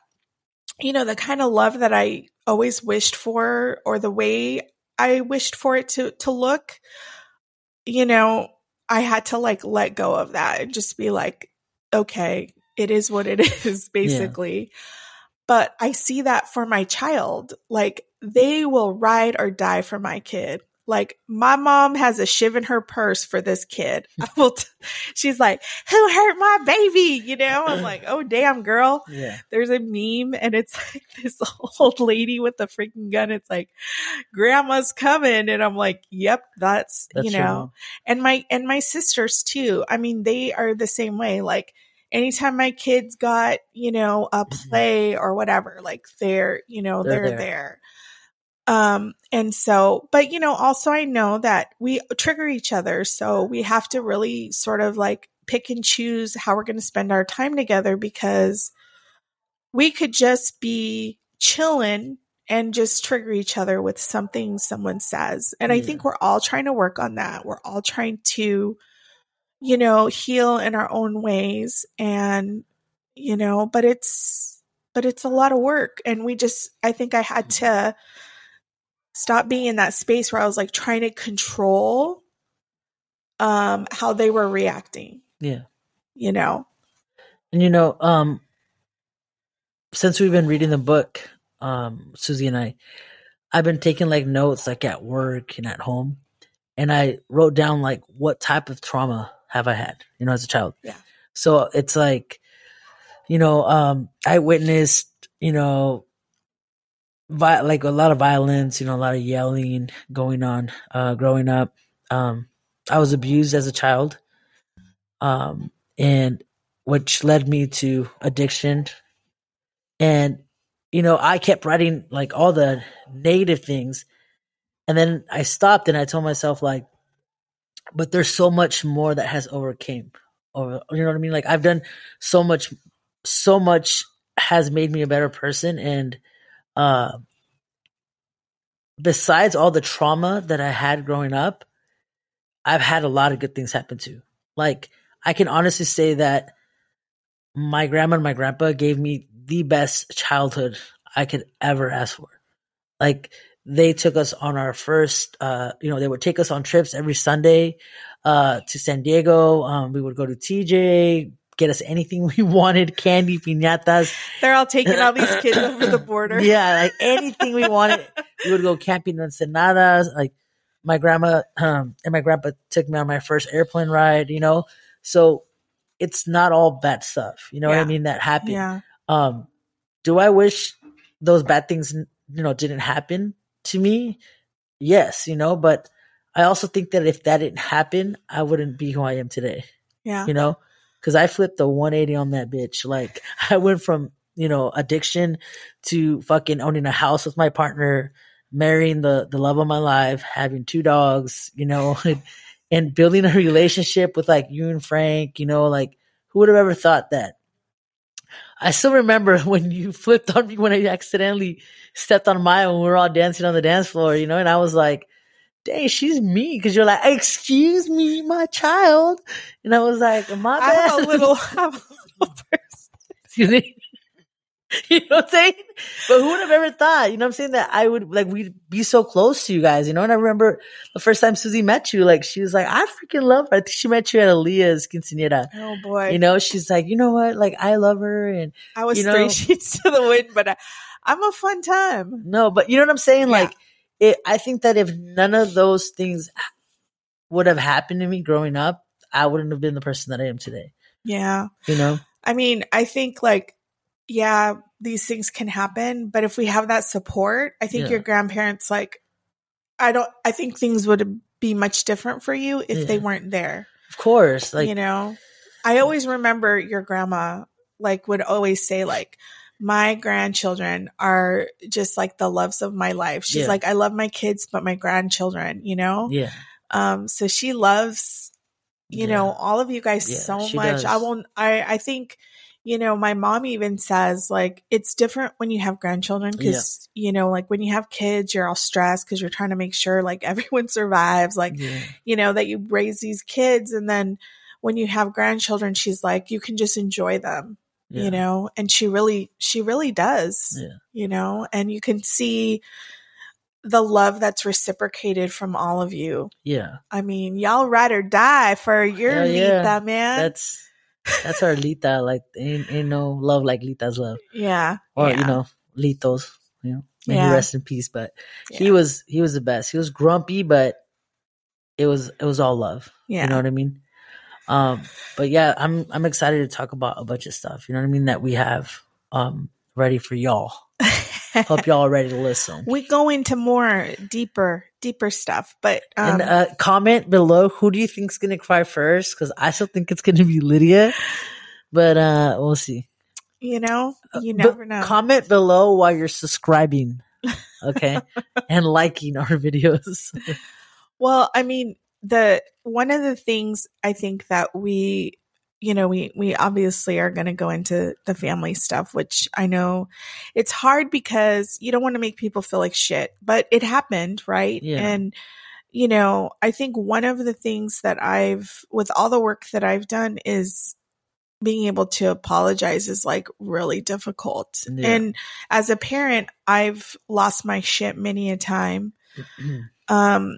you know, the kind of love that I always wished for or the way I wished for it to to look, you know, I had to like let go of that and just be like, okay, it is what it is, basically. But I see that for my child. Like they will ride or die for my kid. Like my mom has a shiv in her purse for this kid. I will t- she's like, who hurt my baby? You know, I'm like, oh damn girl. Yeah. There's a meme and it's like this old lady with a freaking gun. It's like, grandma's coming. And I'm like, yep, that's, That's you know, and my and my sisters too i mean they are the same way like anytime my kids got, you know, a mm-hmm. play or whatever, like they're, you know, They're they're, there. there. Um, and so, but you know, also I know that we trigger each other. So we have to really sort of like pick and choose how we're going to spend our time together because we could just be chilling and just trigger each other with something someone says. And I think we're all trying to work on that. We're all trying to, you know, heal in our own ways and, you know, but it's, but it's a lot of work. And we just, I think I had to stop being in that space where I was like trying to control um how they were reacting, Yeah. you know. And you know, um, since we've been reading the book, um, Susie and I, I've been taking like notes like at work and at home, and I wrote down like what type of trauma have I had, you know, as a child. Yeah. So it's like, you know, um, I witnessed, you know, vi- like a lot of violence, you know, a lot of yelling going on, uh, growing up. Um, I was abused as a child. Um, and which led me to addiction. And, you know, I kept writing like all the negative things. And then I stopped and I told myself, like, but there's so much more that has overcame over, you know what I mean? Like, I've done so much, so much has made me a better person. And, uh, besides all the trauma that I had growing up, I've had a lot of good things happen too. Like, I can honestly say that my grandma and my grandpa gave me the best childhood I could ever ask for. Like they took us on our first uh you know, they would take us on trips every Sunday uh to San Diego. Um we would go to TJ, get us anything we wanted, candy, piñatas. They're all taking all these kids over the border. Yeah, like anything we wanted. We would go camping in Ensenada. Like my grandma um, and my grandpa took me on my first airplane ride, you know? So it's not all bad stuff. You know what I mean? That happened. Yeah. Um, do I wish those bad things, you know, didn't happen to me? Yes, you know, but I also think that if that didn't happen, I wouldn't be who I am today Yeah. you know because i flipped the 180 on that bitch. Like i went from you know addiction to fucking owning a house with my partner marrying the the love of my life having two dogs you know and, building a relationship with like you and frank you know like who would have ever thought that? I still remember when you flipped on me when i accidentally stepped on maya when we were all dancing on the dance floor you know and i was like dang, she's me. Cause you're like, excuse me, my child. And I was like, my bad. have a little, I'm a little person. Excuse me. You know what I'm saying? But who would have ever thought, you know what I'm saying, that I would, like, we'd be so close to you guys, you know? And I remember the first time Susie met you, like, she was like, I freaking love her. I think she met you at Aaliyah's quinceanera. Oh boy. You know, she's like, you know what? Like, I love her. And I was you know- three sheets to the wind, but I, I'm a fun time. no, but you know what I'm saying? Yeah. Like, it, I think that if none of those things would have happened to me growing up, I wouldn't have been the person that I am today. Yeah. You know? I mean, I think like, yeah, these things can happen, but if we have that support, I think Yeah. your grandparents, like, I don't, I think things would be much different for you if they weren't there. Of course. Like, you know, I always remember your grandma, like, would always say, like, my grandchildren are just like the loves of my life. She's Yeah. like, I love my kids, but my grandchildren, you know? yeah. Um, so she loves, you Yeah. know, all of you guys Yeah, so much. I won't, I, I think, you know, my mom even says like it's different when you have grandchildren because, you know, like when you have kids, you're all stressed because you're trying to make sure like everyone survives, like, you know, that you raise these kids. And then when you have grandchildren, she's like, you can just enjoy them, yeah. you know, and she really, she really does, Yeah. you know, and you can see the love that's reciprocated from all of you. Yeah. I mean, y'all ride or die for your Hell yeah. Lita, man. That's, that's our Lita. Like, ain't, ain't no love like Lita's love. yeah. Or, you know, Litos, you know, may Yeah. he rest in peace. But he was, he was the best. He was grumpy, but it was, it was all love. Yeah. You know what I mean? Um, but yeah, I'm, I'm excited to talk about a bunch of stuff. You know what I mean? That we have, um, ready for y'all. Hope y'all are ready to listen. we go into more deeper, deeper stuff, but um, and uh, comment below who do you think's gonna cry first? Because I still think it's gonna be Lydia. but uh, we'll see. You know, you But never know. Comment below while you're subscribing, okay, and liking our videos. Well, I mean, the one of the things I think that we, you know, we we obviously are going to go into the family stuff, which I know it's hard because you don't want to make people feel like shit, but it happened, right? Yeah. And you know, I think one of the things that I've with all the work that I've done is being able to apologize is like really difficult. Yeah. And as a parent, I've lost my shit many a time. Um,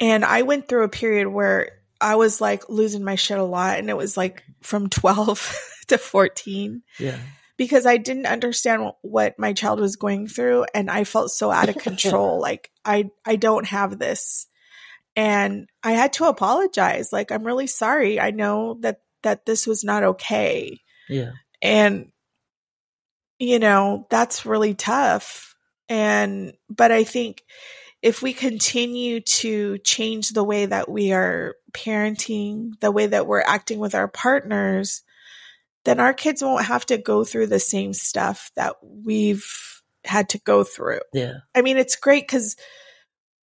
and I went through a period where I was like losing my shit a lot. And it was like from 12 to 14 yeah, because I didn't understand what my child was going through. And I felt so out of control. like I, I don't have this. And I had to apologize. Like, I'm really sorry. I know that, that this was not okay. yeah, And, you know, that's really tough. And, but I think if we continue to change the way that we are parenting, the way that we're acting with our partners, then our kids won't have to go through the same stuff that we've had to go through. yeah, I mean, it's great because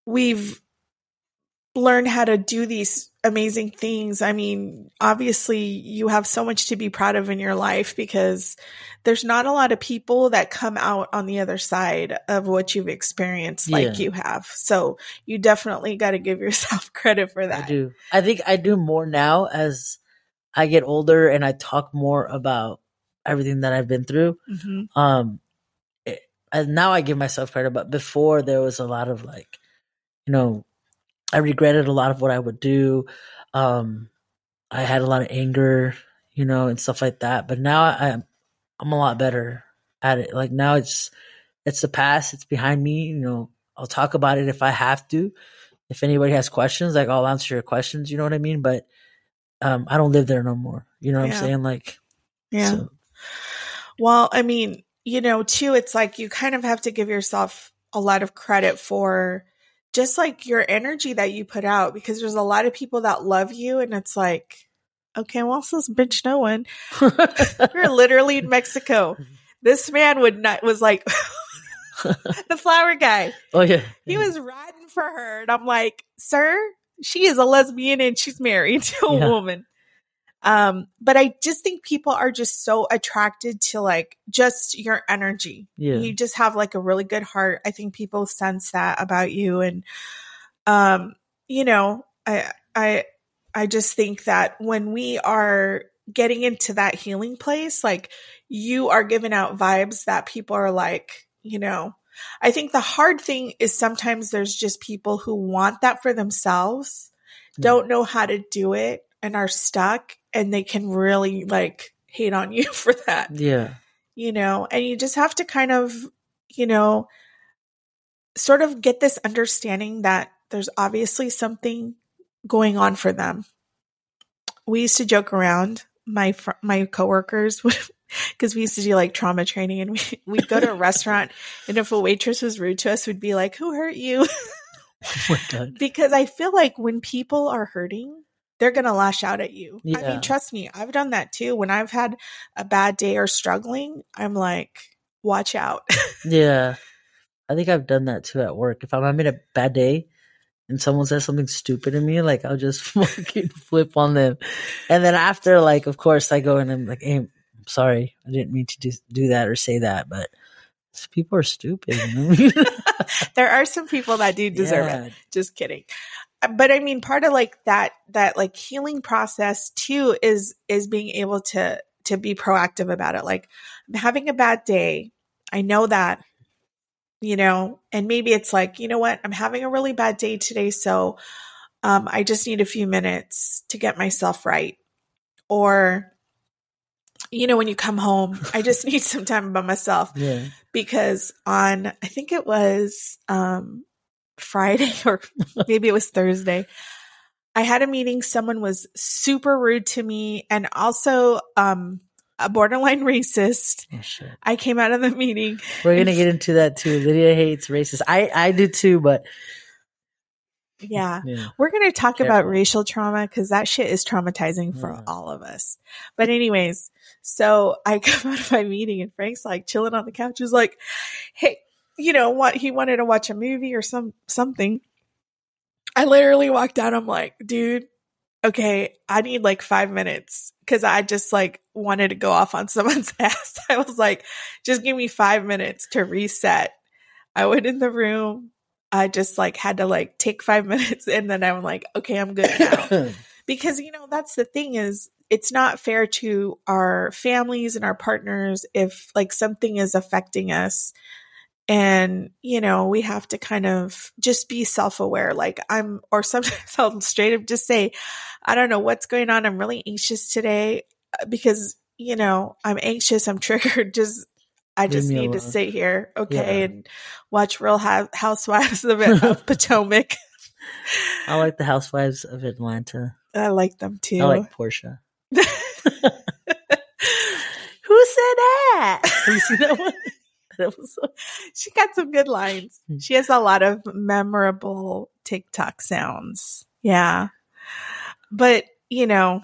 we've learned how to do these amazing things. I mean, obviously, you have so much to be proud of in your life because there's not a lot of people that come out on the other side of what you've experienced like Yeah. you have. So you definitely got to give yourself credit for that. I do. I think I do more now as I get older and I talk more about everything that I've been through. Mhm. um it, and now i give myself credit but before there was a lot of like you know i regretted a lot of what i would do. Um i had a lot of anger you know and stuff like that but now i'm i'm a lot better at it. Like now it's it's the past it's behind me you know i'll talk about it if i have to. If anybody has questions like i'll answer your questions you know what i mean? But um i don't live there no more you know what Yeah. i'm saying? Like Yeah. so, Well, I mean, you know, too, it's like you kind of have to give yourself a lot of credit for just like your energy that you put out because there's a lot of people that love you and it's like, okay, well, this bitch knowing we're literally in Mexico. This man would not was like the flower guy. oh yeah He was riding for her, and I'm like, sir, she is a lesbian and she's married to a Yeah. woman. Um, but I just think people are just so attracted to like just your energy. Yeah. You just have like a really good heart. I think people sense that about you. And um, you know, I I I just think that when we are getting into that healing place, like you are giving out vibes that people are like, you know, I think the hard thing is sometimes there's just people who want that for themselves, don't know how to do it, and are stuck, and they can really like hate on you for that, yeah. You know, and you just have to kind of, you know, sort of get this understanding that there's obviously something going on for them. We used to joke around my fr- my coworkers because we used to do like trauma training and we, we'd go to a restaurant and if a waitress was rude to us we'd be like who hurt you? Oh because I feel like when people are hurting they're going to lash out at you. I mean trust me, I've done that too. When I've had a bad day or struggling, I'm like watch out. Yeah. I think I've done that too at work. If I'm having a bad day and someone says something stupid to me, like I'll just fucking flip on them. And then after, like, of course, I go and I'm like, hey, I'm sorry. I didn't mean to do, do that or say that, but people are stupid. You know? there are some people that do deserve it. Just kidding but i mean part of like that that like healing process too is is being able to to be proactive about it. Like i'm having a bad day. I know that you know and maybe it's like you know what? I'm having a really bad day today so um i just need a few minutes to get myself right. Or you know when you come home i just need some time by myself. Yeah. because on I think it was um Friday or maybe it was Thursday. I had a meeting someone was super rude to me and also um a borderline racist. Oh. I came out of the meeting. We're going to get into that too. Lydia hates racist. I, I do too, but Yeah. Yeah. We're going to talk about racial trauma because that shit is traumatizing for Yeah. all of us. But, anyways, so I come out of my meeting and Frank's like chilling on the couch. He's like, hey, you know what? He wanted to watch a movie or some something. I literally walked out. I'm like, dude, okay, I need like five minutes because I just like wanted to go off on someone's ass. I was like, just give me five minutes to reset. I went in the room. I just like had to like take five minutes and then I'm like, okay, I'm good now. because, you know, that's the thing is it's not fair to our families and our partners if like something is affecting us and you know we have to kind of just be self-aware like i'm or sometimes i'll straight up just say i don't know what's going on i'm really anxious today uh, because you know i'm anxious i'm triggered just i just need to sit here okay Yeah. and watch real Hou- housewives of, of potomac I like the Housewives of Atlanta. i like them too I like Porsha. who said that Have you seen that one? Was she got some good lines. Hmm. She has a lot of memorable TikTok sounds. Yeah. But, you know,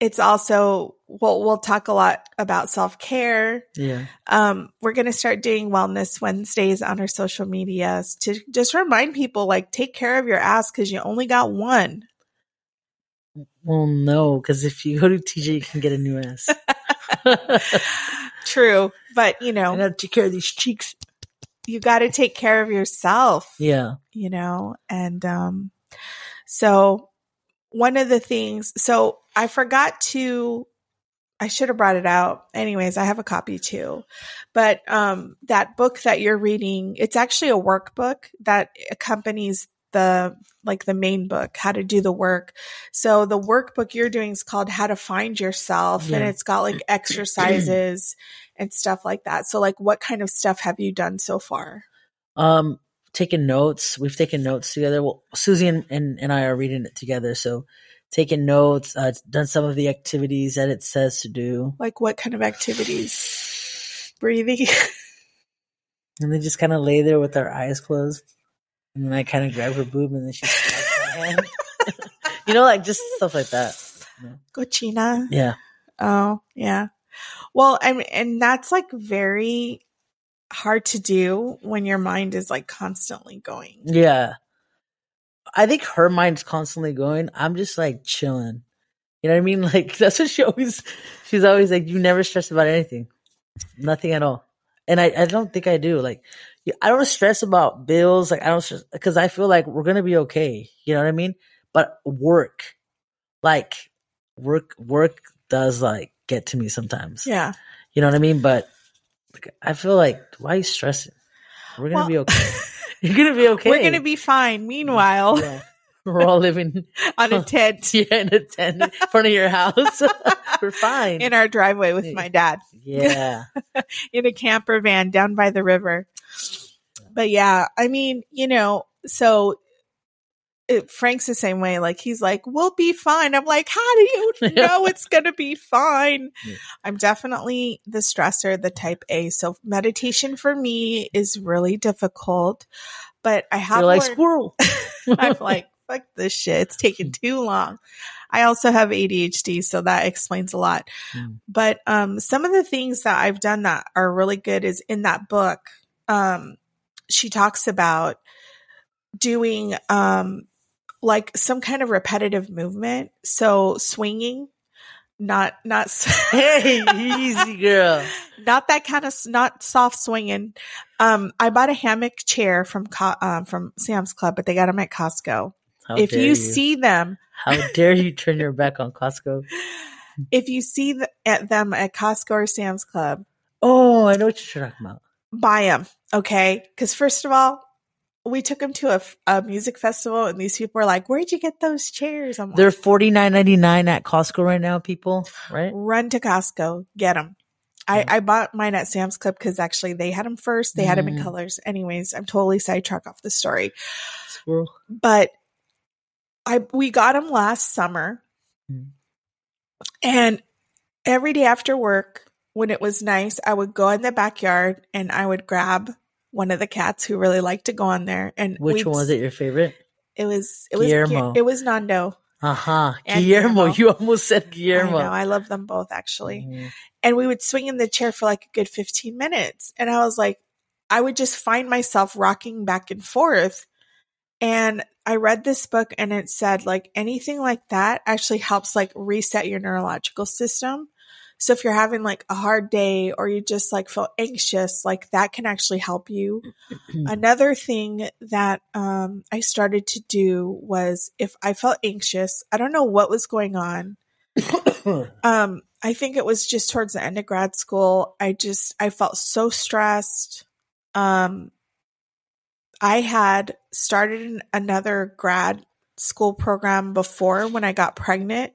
it's also we'll we'll talk a lot about self-care. yeah. Um we're going to start doing wellness Wednesdays on our social medias to just remind people like take care of your ass cuz you only got one. Well, no, because if you go to TJ, you can get a new ass. True, but you I know, gotta take care of these cheeks. you got to take care of yourself. Yeah. you know and um so one of the things so i forgot to i should have brought it out anyways i have a copy too but um that book that you're reading it's actually a workbook that accompanies the like the main book how to do the work so the workbook you're doing is called how to find yourself and it's got like exercises and stuff like that so like what kind of stuff have you done so far Um, taking notes. We've taken notes together. Well, Susie and, and, and I are reading it together. So taking notes, uh, done some of the activities that it says to do. Like what kind of activities? Breathing. And then just kind of lay there with our eyes closed. And then I kind of grab her boob and then she smacks my hand. you know, like just stuff like that. Cochina. Yeah. Oh, yeah. Well, I mean, and that's like very hard to do when your mind is like constantly going. Yeah. I think her mind's constantly going. I'm just like chilling. You know what I mean? Like that's what she always she's always like, you never stress about anything. Nothing at all. And I, I don't think I do. Like I don't stress about bills. Like I don't stress because I feel like we're gonna be okay. You know what I mean? But work, like work work does like get to me sometimes. Yeah. You know what I mean? But like, I feel like why are you stressing? We're gonna Well- be okay. You're gonna be okay. We're going to be fine. Mm-hmm. Meanwhile, Yeah. We're all living on a tent yeah, in a tent in front of your house. We're fine. in our driveway with my dad yeah. in a camper van down by the river. But yeah, I mean, you know, so it, Frank's the same way. Like he's like, "We'll be fine." I'm like, "How do you know it's gonna be fine?" Yeah. I'm definitely the stressor, the type A. So meditation for me is really difficult. But I have You're like learned- squirrel. I'm like, fuck this shit. It's taking too long. I also have ADHD, so that explains a lot. Mm. But um, some of the things that I've done that are really good is in that book. Um, she talks about doing um, like some kind of repetitive movement. So swinging, not not hey, easy girl. not that kind of not soft swinging. Um, I bought a hammock chair from um, from Sam's Club, but they got them at Costco. How if dare you, see them, how dare you turn your back on Costco? if you see the, at them at Costco or Sam's Club, Oh, I know what you're talking about. buy them, okay? Because first of all, we took them to a, a, music festival, and these people were like, "Where'd you get those chairs?" I'm They're like, forty nine ninety nine at Costco right now, people. Right? "Run to Costco, get them." I, I bought mine at Sam's Club because actually they had them first. They had them in Mm. colors. Anyways, I'm totally sidetracked off the story. Squirrel. but I we got them last summer, Mm. and every day after work, when it was nice, I would go in the backyard and I would grab one of the cats who really liked to go on there. And Which one was it your favorite? It was it was Guillermo. it was Nando. Uh huh. Guillermo. Guillermo. You almost said I Guillermo. know. I love them both actually. Mm. And we would swing in the chair for like a good 15 minutes. And I was like, I would just find myself rocking back and forth. And I read this book and it said like anything like that actually helps like reset your neurological system. So if you're having like a hard day or you just like feel anxious, like that can actually help you. Another thing that um, I started to do was if I felt anxious, I don't know what was going on. Um, I think it was just towards the end of grad school. I just I felt so stressed. Um, I had started another grad school program before when I got pregnant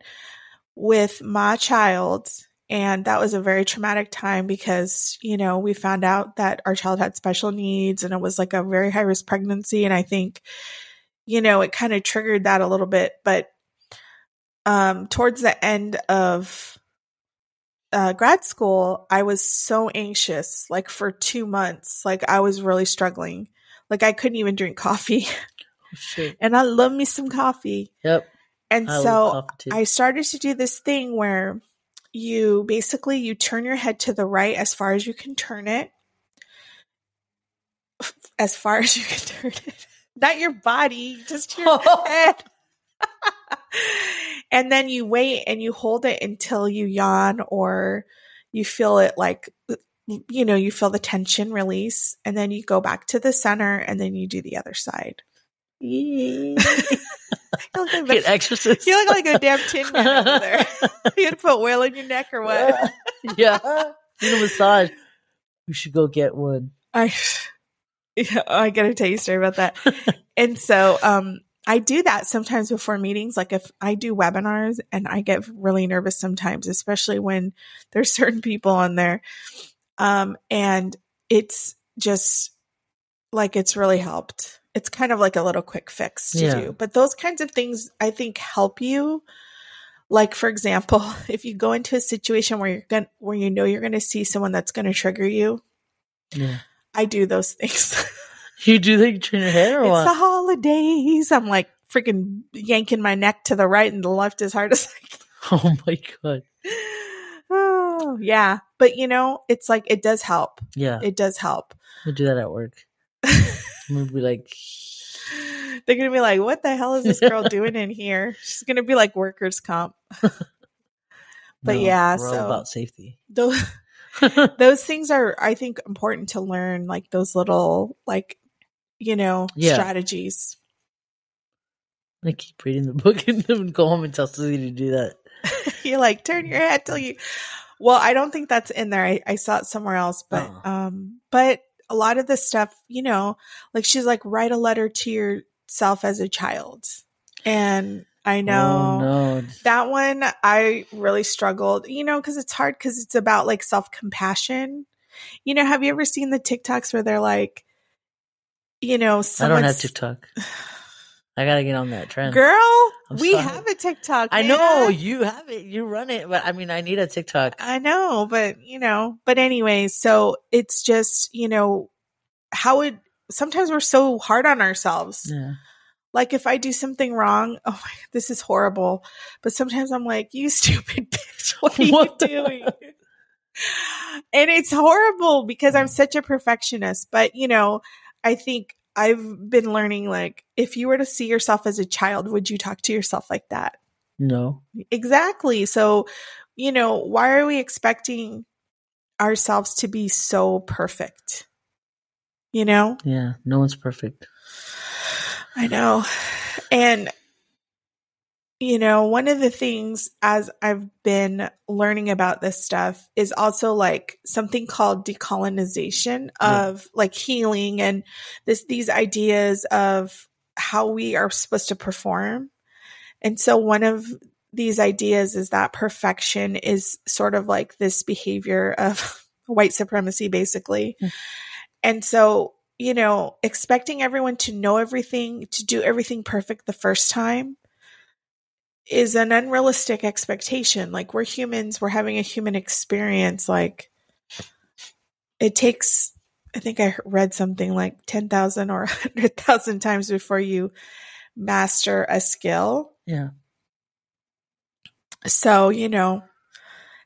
with my child. And that was a very traumatic time because, you know, we found out that our child had special needs and it was like a very high risk pregnancy. And I think, you know, it kind of triggered that a little bit. But um, towards the end of uh, grad school, I was so anxious, like for two months. Like I was really struggling. Like I couldn't even drink coffee. Oh, shit. and I love me some coffee. Yep. And I so. I started to do this thing where you basically you turn your head to the right as far as you can turn it. As far as you can turn it. Not your body, just your head. and then you wait and you hold it until you yawn or you feel it like you know, you feel the tension release and then you go back to the center and then you do the other side. you look like, Get exorcist. you look like a damn tin man over there. you had to put oil in your neck or what? yeah. Need a massage. We should go get one. I yeah, I gotta tell you a story about that. and so um I do that sometimes before meetings. Like if I do webinars and I get really nervous sometimes, especially when there's certain people on there. Um and it's just like it's really helped. It's kind of like a little quick fix to Yeah. do. But those kinds of things I think help you. Like for example, if you go into a situation where you're going where you know you're gonna see someone that's gonna trigger you, Yeah. I do those things. You do think turn your head or it's what? the holidays. I'm like freaking yanking my neck to the right and the left as hard as I can. oh my god. Oh, yeah. But you know, it's like it does help. Yeah. It does help. We do that at work. we'll be like, They're gonna be like, "What the hell is this girl doing in here?" She's gonna be like workers' comp. But no, yeah, so- about safety. Those those things are, I think, important to learn. Like those little, like you know, Yeah. strategies. I keep reading the book and then go home and tell Susie to do that. You're like, turn your head till you. Well, I don't think that's in there. I, I saw it somewhere else, but Oh. um, but a lot of the stuff, you know, like she's like, write a letter to yourself as a child, and I know Oh no. that one I really struggled, you know, because it's hard because it's about like self compassion. You know, have you ever seen the TikToks where they're like, you know, I don't have TikTok. I gotta get on that trend. Girl, I'm we sorry. have a TikTok. I man. know you have it. You run it, but I mean, I need a TikTok. I know, but you know, but anyways, so it's just, you know, how it sometimes we're so hard on ourselves. Yeah. Like if I do something wrong, oh my, this is horrible. But sometimes I'm like, you stupid bitch, what are What you doing? and it's horrible because I'm mm. such a perfectionist. But you know, I think I've been learning like if you were to see yourself as a child, would you talk to yourself like that? No. Exactly. So, you know, why are we expecting ourselves to be so perfect? You know? Yeah. No one's perfect. I know. And, you know, one of the things as I've been learning about this stuff is also like something called decolonization Yeah. of like healing and this, these ideas of how we are supposed to perform. And so one of these ideas is that perfection is sort of like this behavior of white supremacy, basically. Hmm. And so, you know, expecting everyone to know everything, to do everything perfect the first time is an unrealistic expectation. Like we're humans, we're having a human experience. Like it takes, I think I read something like 10,000 or 100,000 times before you master a skill. Yeah. So, you know,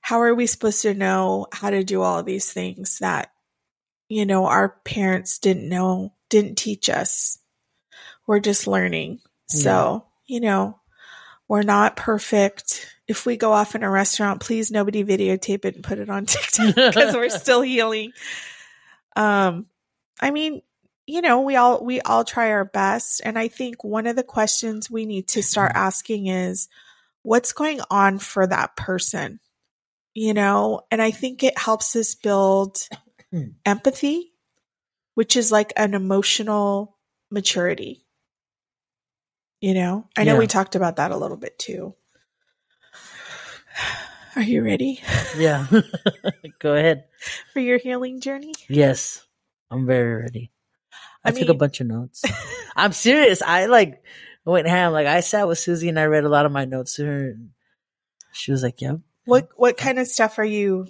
how are we supposed to know how to do all of these things that, you know, our parents didn't know, didn't teach us? We're just learning. So, you know, we're not perfect. If we go off in a restaurant, please nobody videotape it and put it on TikTok because we're still healing. Um, I mean, you know, we all we all try our best, and I think one of the questions we need to start asking is, what's going on for that person, you know? And I think it helps us build empathy, which is like an emotional maturity. You know, I know Yeah. we talked about that a little bit too. Are you ready Yeah. Go ahead. for your healing journey? Yes. I'm very ready. I, I took a bunch of notes. I'm serious. I like went ham. Like I sat with Susie and I read a lot of my notes to her. And she was like, "Yep." What what kind of stuff are you?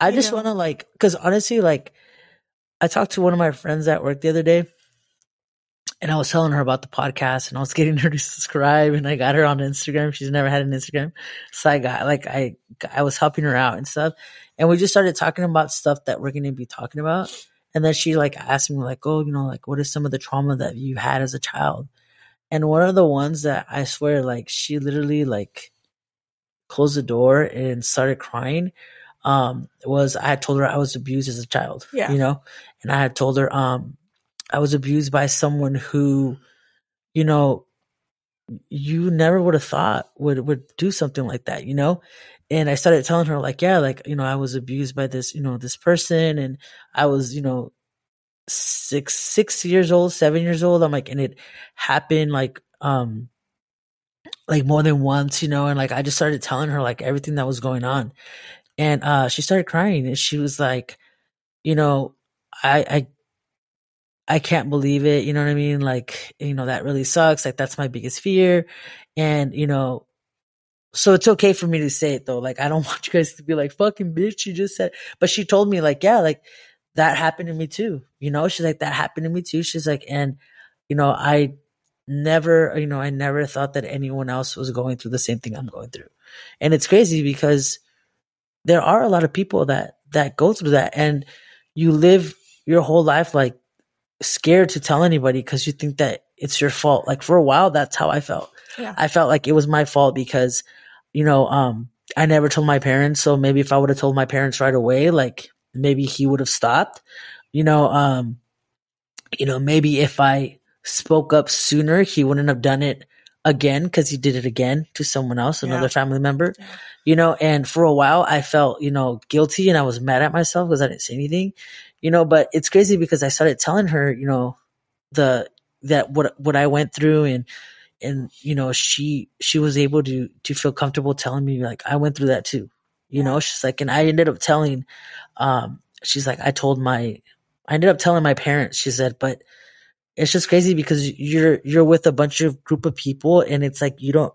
I You just want to like, because honestly, like, I talked to one of my friends at work the other day, and I was telling her about the podcast, and I was getting her to subscribe, and I got her on Instagram. She's never had an Instagram, so I got like I I was helping her out and stuff, and we just started talking about stuff that we're going to be talking about, and then she like asked me like, oh, you know, like what is some of the trauma that you had as a child, and one of the ones that I swear, like, she literally like closed the door and started crying um was I had told her I was abused as a child. Yeah. You know? And I had told her um I was abused by someone who, you know, you never would have thought would would do something like that, you know? And I started telling her like, yeah, like, you know, I was abused by this, you know, this person and I was, you know, six six years old, seven years old. I'm like, and it happened like um like more than once, you know, and like I just started telling her like everything that was going on. And uh she started crying and she was like, you know, I I I can't believe it, you know what I mean? Like, you know, that really sucks. Like that's my biggest fear. And, you know, so it's okay for me to say it though. Like I don't want you guys to be like, fucking bitch, you just said but she told me like, yeah, like that happened to me too. You know, she's like, that happened to me too. She's like, and you know, I never, you know, I never thought that anyone else was going through the same thing I'm going through. And it's crazy because there are a lot of people that that go through that and you live your whole life like scared to tell anybody because you think that it's your fault. Like for a while that's how I felt. Yeah. I felt like it was my fault because you know, um I never told my parents, so maybe if I would have told my parents right away, like maybe he would have stopped. You know, um you know, maybe if I spoke up sooner, he wouldn't have done it again because he did it again to someone else, another Yeah. family member. Yeah. You know, and for a while I felt, you know, guilty and I was mad at myself because I didn't say anything. You know, but it's crazy because I started telling her, you know, the that what what I went through and and you know, she she was able to to feel comfortable telling me like I went through that too. You know, she's like and I ended up telling um she's like I told my I ended up telling my parents, she said, but it's just crazy because you're you're with a bunch of group of people and it's like you don't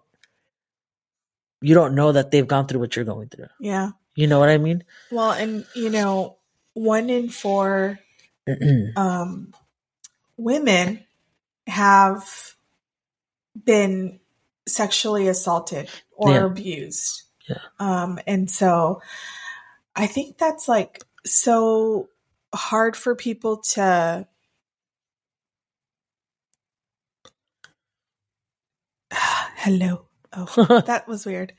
you don't know that they've gone through what you're going through. Yeah. You know what I mean? Well, and you know, one in four um, women have been sexually assaulted or Yeah. abused. Yeah. Um, and so I think that's like so hard for people to hello oh that was weird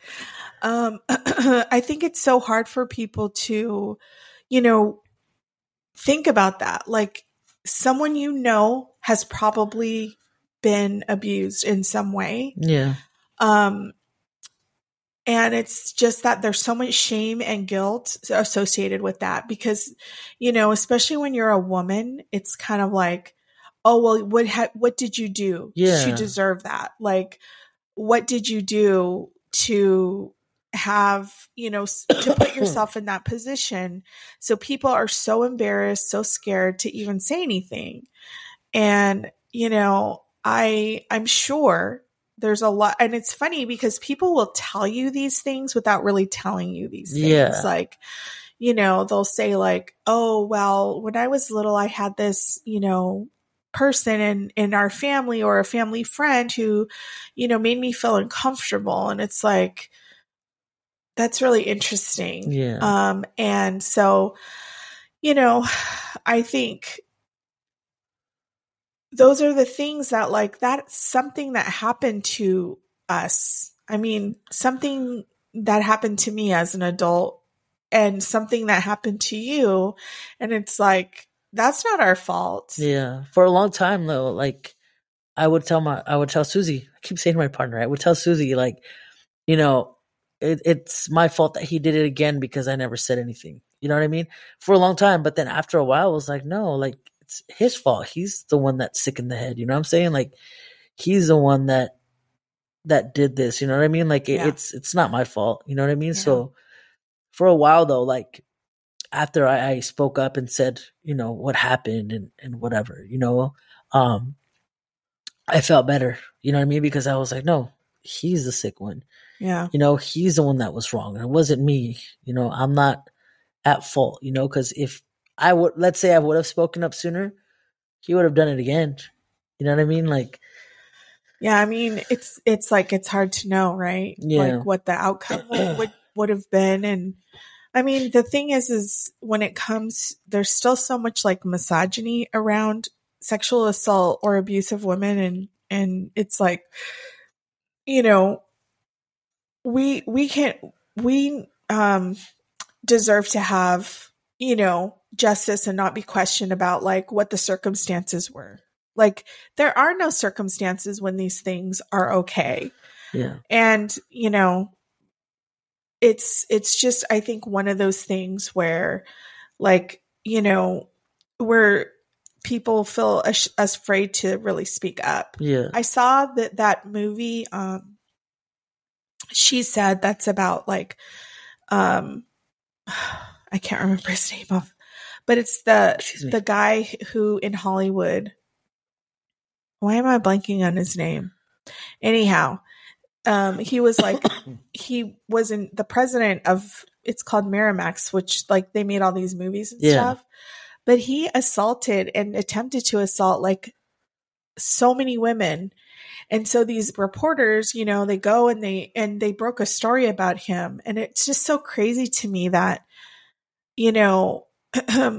um i think it's so hard for people to you know think about that like someone you know has probably been abused in some way yeah. um and it's just that there's so much shame and guilt associated with that because you know especially when you're a woman it's kind of like oh well what ha- what did you do Yeah. to deserve that like what did you do to have you know to put yourself in that position. So people are so embarrassed so scared to even say anything. And you know i i'm sure there's a lot and it's funny because people will tell you these things without really telling you these things. Yeah. like you know they'll say like oh well when i was little i had this you know person in in our family or a family friend who you know made me feel uncomfortable. And it's like that's really interesting Yeah. um and so you know i think those are the things that like that's something that happened to us i mean something that happened to me as an adult and something that happened to you and it's like that's not our fault Yeah. For a long time though, like I would tell my I would tell Susie, I keep saying to my partner, I would tell Susie, like, you know, it, it's my fault that he did it again because I never said anything. You know what I mean? For a long time. But then after a while I was like, no, like it's his fault. He's the one that's sick in the head. You know what I'm saying? Like he's the one that that did this. You know what I mean? Like it, Yeah. it's it's not my fault. You know what I mean? Yeah. So for a while though, like after I, I spoke up and said, you know, what happened and, and whatever, you know, um, I felt better, you know what I mean? Because I was like, no, he's the sick one, yeah you know, he's the one that was wrong. It wasn't me, you know, I'm not at fault, you know, because if I would, let's say I would have spoken up sooner, he would have done it again. You know what I mean? Like, Yeah, I mean, it's it's like it's hard to know, right? Yeah. Like what the outcome would, would have been and I mean, the thing is is when it comes there's still so much like misogyny around sexual assault or abuse of women and and it's like you know, we we can't we um deserve to have, you know, justice and not be questioned about like what the circumstances were. Like there are no circumstances when these things are okay. yeah, And, you know, it's it's just I think one of those things where like, you know, where people feel as- afraid to really speak up. yeah, I saw that that movie um she said that's about like um I can't remember his name off but it's the the guy who in Hollywood why am I blanking on his name? Anyhow, um he was like he was in the president of it's called Miramax, which like they made all these movies and Yeah. stuff. But he assaulted and attempted to assault like so many women. And so these reporters, you know, they go and they and they broke a story about him. And it's just so crazy to me that, you know,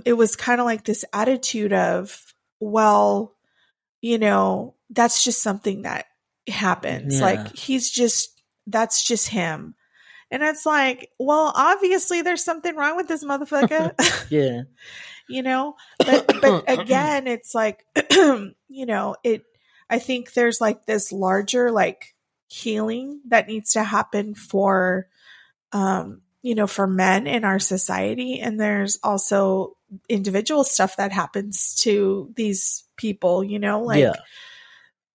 it was kind of like this attitude of, well, you know, that's just something that happens. Yeah. Like he's just that's just him. And it's like, well, obviously there's something wrong with this motherfucker. yeah, you know but but again it's like you know it i think there's like this larger like healing that needs to happen for um you know for men in our society. And there's also individual stuff that happens to these people you know like yeah,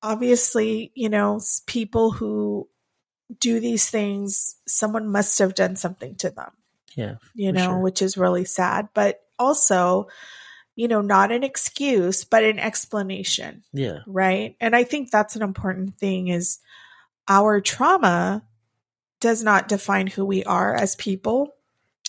obviously you know people who do these things someone must have done something to them yeah, you know, sure. which is really sad, but also, you know, not an excuse, but an explanation, yeah, right? And I think that's an important thing is our trauma does not define who we are as people.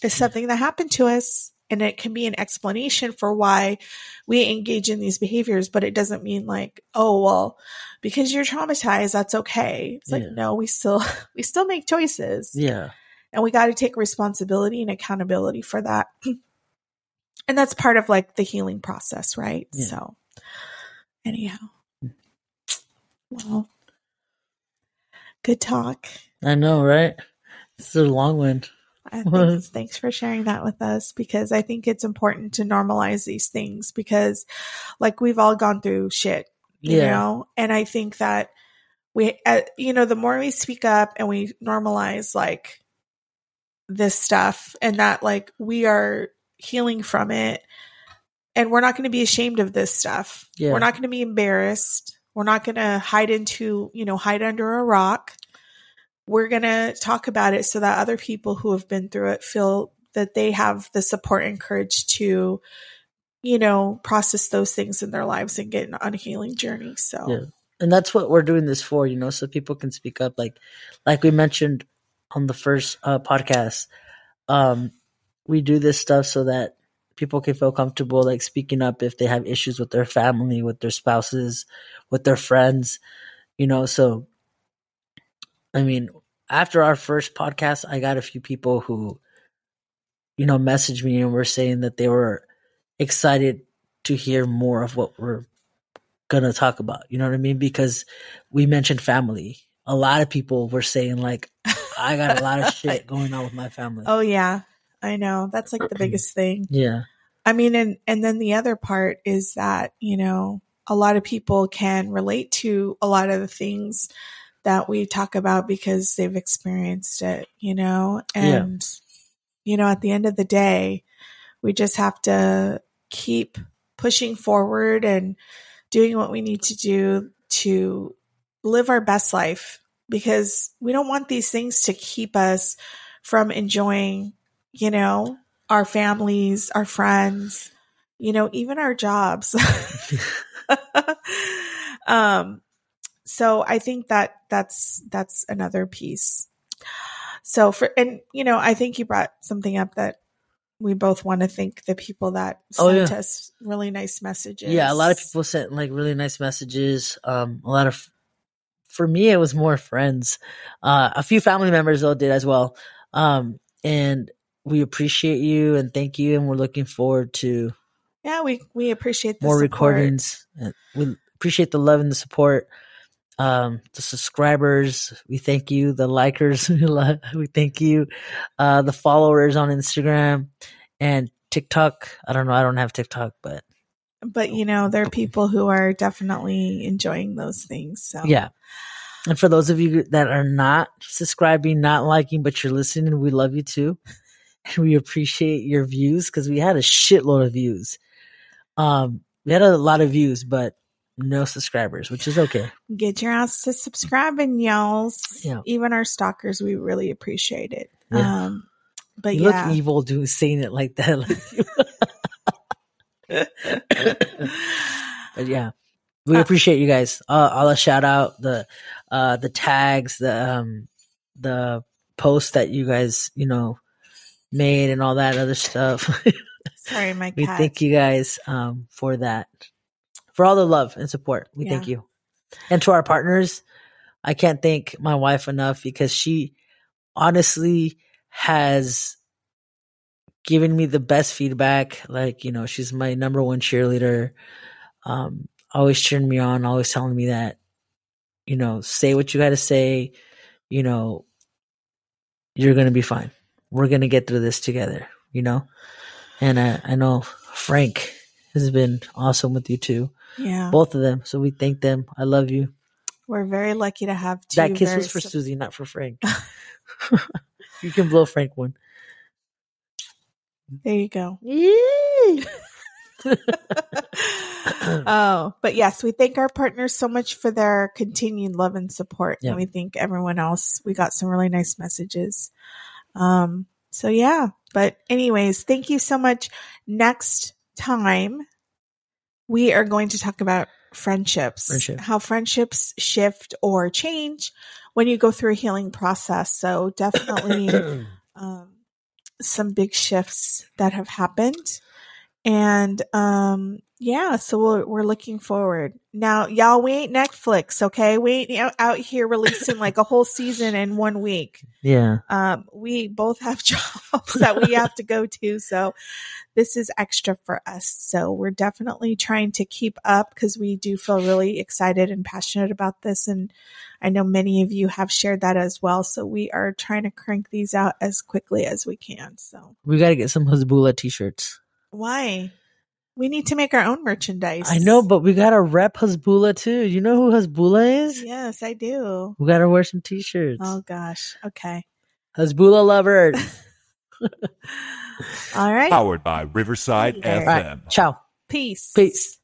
It's mm. something that happened to us and it can be an explanation for why we engage in these behaviors, but it doesn't mean like, oh, well, because you're traumatized, that's okay. It's like, no, we still, we still make choices yeah, and we got to take responsibility and accountability for that and that's part of like the healing process right Yeah. so anyhow well good talk I know, right? It's a long one. Thanks, thanks for sharing that with us because I think it's important to normalize these things because, like, we've all gone through shit, you Yeah. know? And I think that we, uh, you know, the more we speak up and we normalize, like, this stuff and that, like, we are healing from it and we're not going to be ashamed of this stuff. Yeah. We're not going to be embarrassed. We're not going to hide into, you know, hide under a rock we're going to talk about it so that other people who have been through it feel that they have the support and courage to you know process those things in their lives and get on a healing journey so Yeah. and that's what we're doing this for you know so people can speak up like like we mentioned on the first uh, podcast um we do this stuff so that people can feel comfortable like speaking up if they have issues with their family, with their spouses, with their friends, you know. So, I mean, after our first podcast, I got a few people who, you know, messaged me and were saying that they were excited to hear more of what we're gonna talk about. You know what I mean? Because we mentioned family. A lot of people were saying like, I got a lot of shit going on with my family. Oh yeah, I know. That's like the mm-hmm. biggest thing. Yeah. I mean, and and then the other part is that you know a lot of people can relate to a lot of the things that we talk about because they've experienced it. You know, and yeah. you know, at the end of the day, we just have to keep pushing forward and doing what we need to do to live our best life because we don't want these things to keep us from enjoying, you know, our families, our friends, you know, even our jobs. um, so I think that that's that's another piece. So for and you know, I think you brought something up that we both want to thank the people that Oh, sent yeah. us really nice messages. Yeah, a lot of people sent like really nice messages. Um, a lot of, for me, it was more friends. Uh, a few family members though did as well. Um, and we appreciate you and thank you, and we're looking forward to Yeah, we we appreciate the more support. recordings. We appreciate the love and the support. Um, the subscribers, we thank you. The likers, we thank you. Uh, the followers on Instagram and TikTok. I don't know. I don't have TikTok, but But you know, there are people who are definitely enjoying those things. So Yeah. And for those of you that are not subscribing, not liking, but you're listening, we love you too. And we appreciate your views because we had a shitload of views. Um, we had a lot of views, but no subscribers, which is okay. get your ass to subscribing, y'all. Yeah. Even our stalkers, we really appreciate it. Yeah. Um, but you yeah, look evil doing saying it like that. Like, but yeah, we Uh, appreciate you guys. Uh, I'll shout out the uh, the tags, the um, the posts that you guys you know made and all that other stuff. sorry, my cat. we thank you guys um, for that, for all the love and support. We thank you, and to our partners, I can't thank my wife enough because she honestly has given me the best feedback. Like you know, she's my number one cheerleader. Um, always cheering me on, always telling me that you know, say what you got to say. You know, you're gonna be fine. We're gonna get through this together. You know. And I, I know Frank has been awesome with you too. Yeah, Both of them. So we thank them. I love you. we're very lucky to have two. that kiss was for sup- Susie, not for Frank. you can blow Frank one. There you go. Oh, but yes, we thank our partners so much for their continued love and support. Yeah. And we thank everyone else. We got some really nice messages. Um, so yeah, but anyways, thank you so much. Next time we are going to talk about friendships, Friendship. how friendships shift or change when you go through a healing process. So definitely um, some big shifts that have happened. And um, yeah, so we're, we're looking forward. Now, y'all, we ain't Netflix, okay? We ain't out- here releasing like a whole season in one week. yeah. Um, we both have jobs that we have to go to. So this is extra for us. So we're definitely trying to keep up because we do feel really excited and passionate about this. And I know many of you have shared that as well. So we are trying to crank these out as quickly as we can. So We got to get some Hezbollah t-shirts. why? We need to make our own merchandise. I know, but we got to rep Hezbollah too. You know who Hezbollah is? Yes, I do. We got to wear some t-shirts. Oh gosh. Okay. Hezbollah lover. All right. Powered by Riverside All All right. FM. Ciao. Peace. Peace.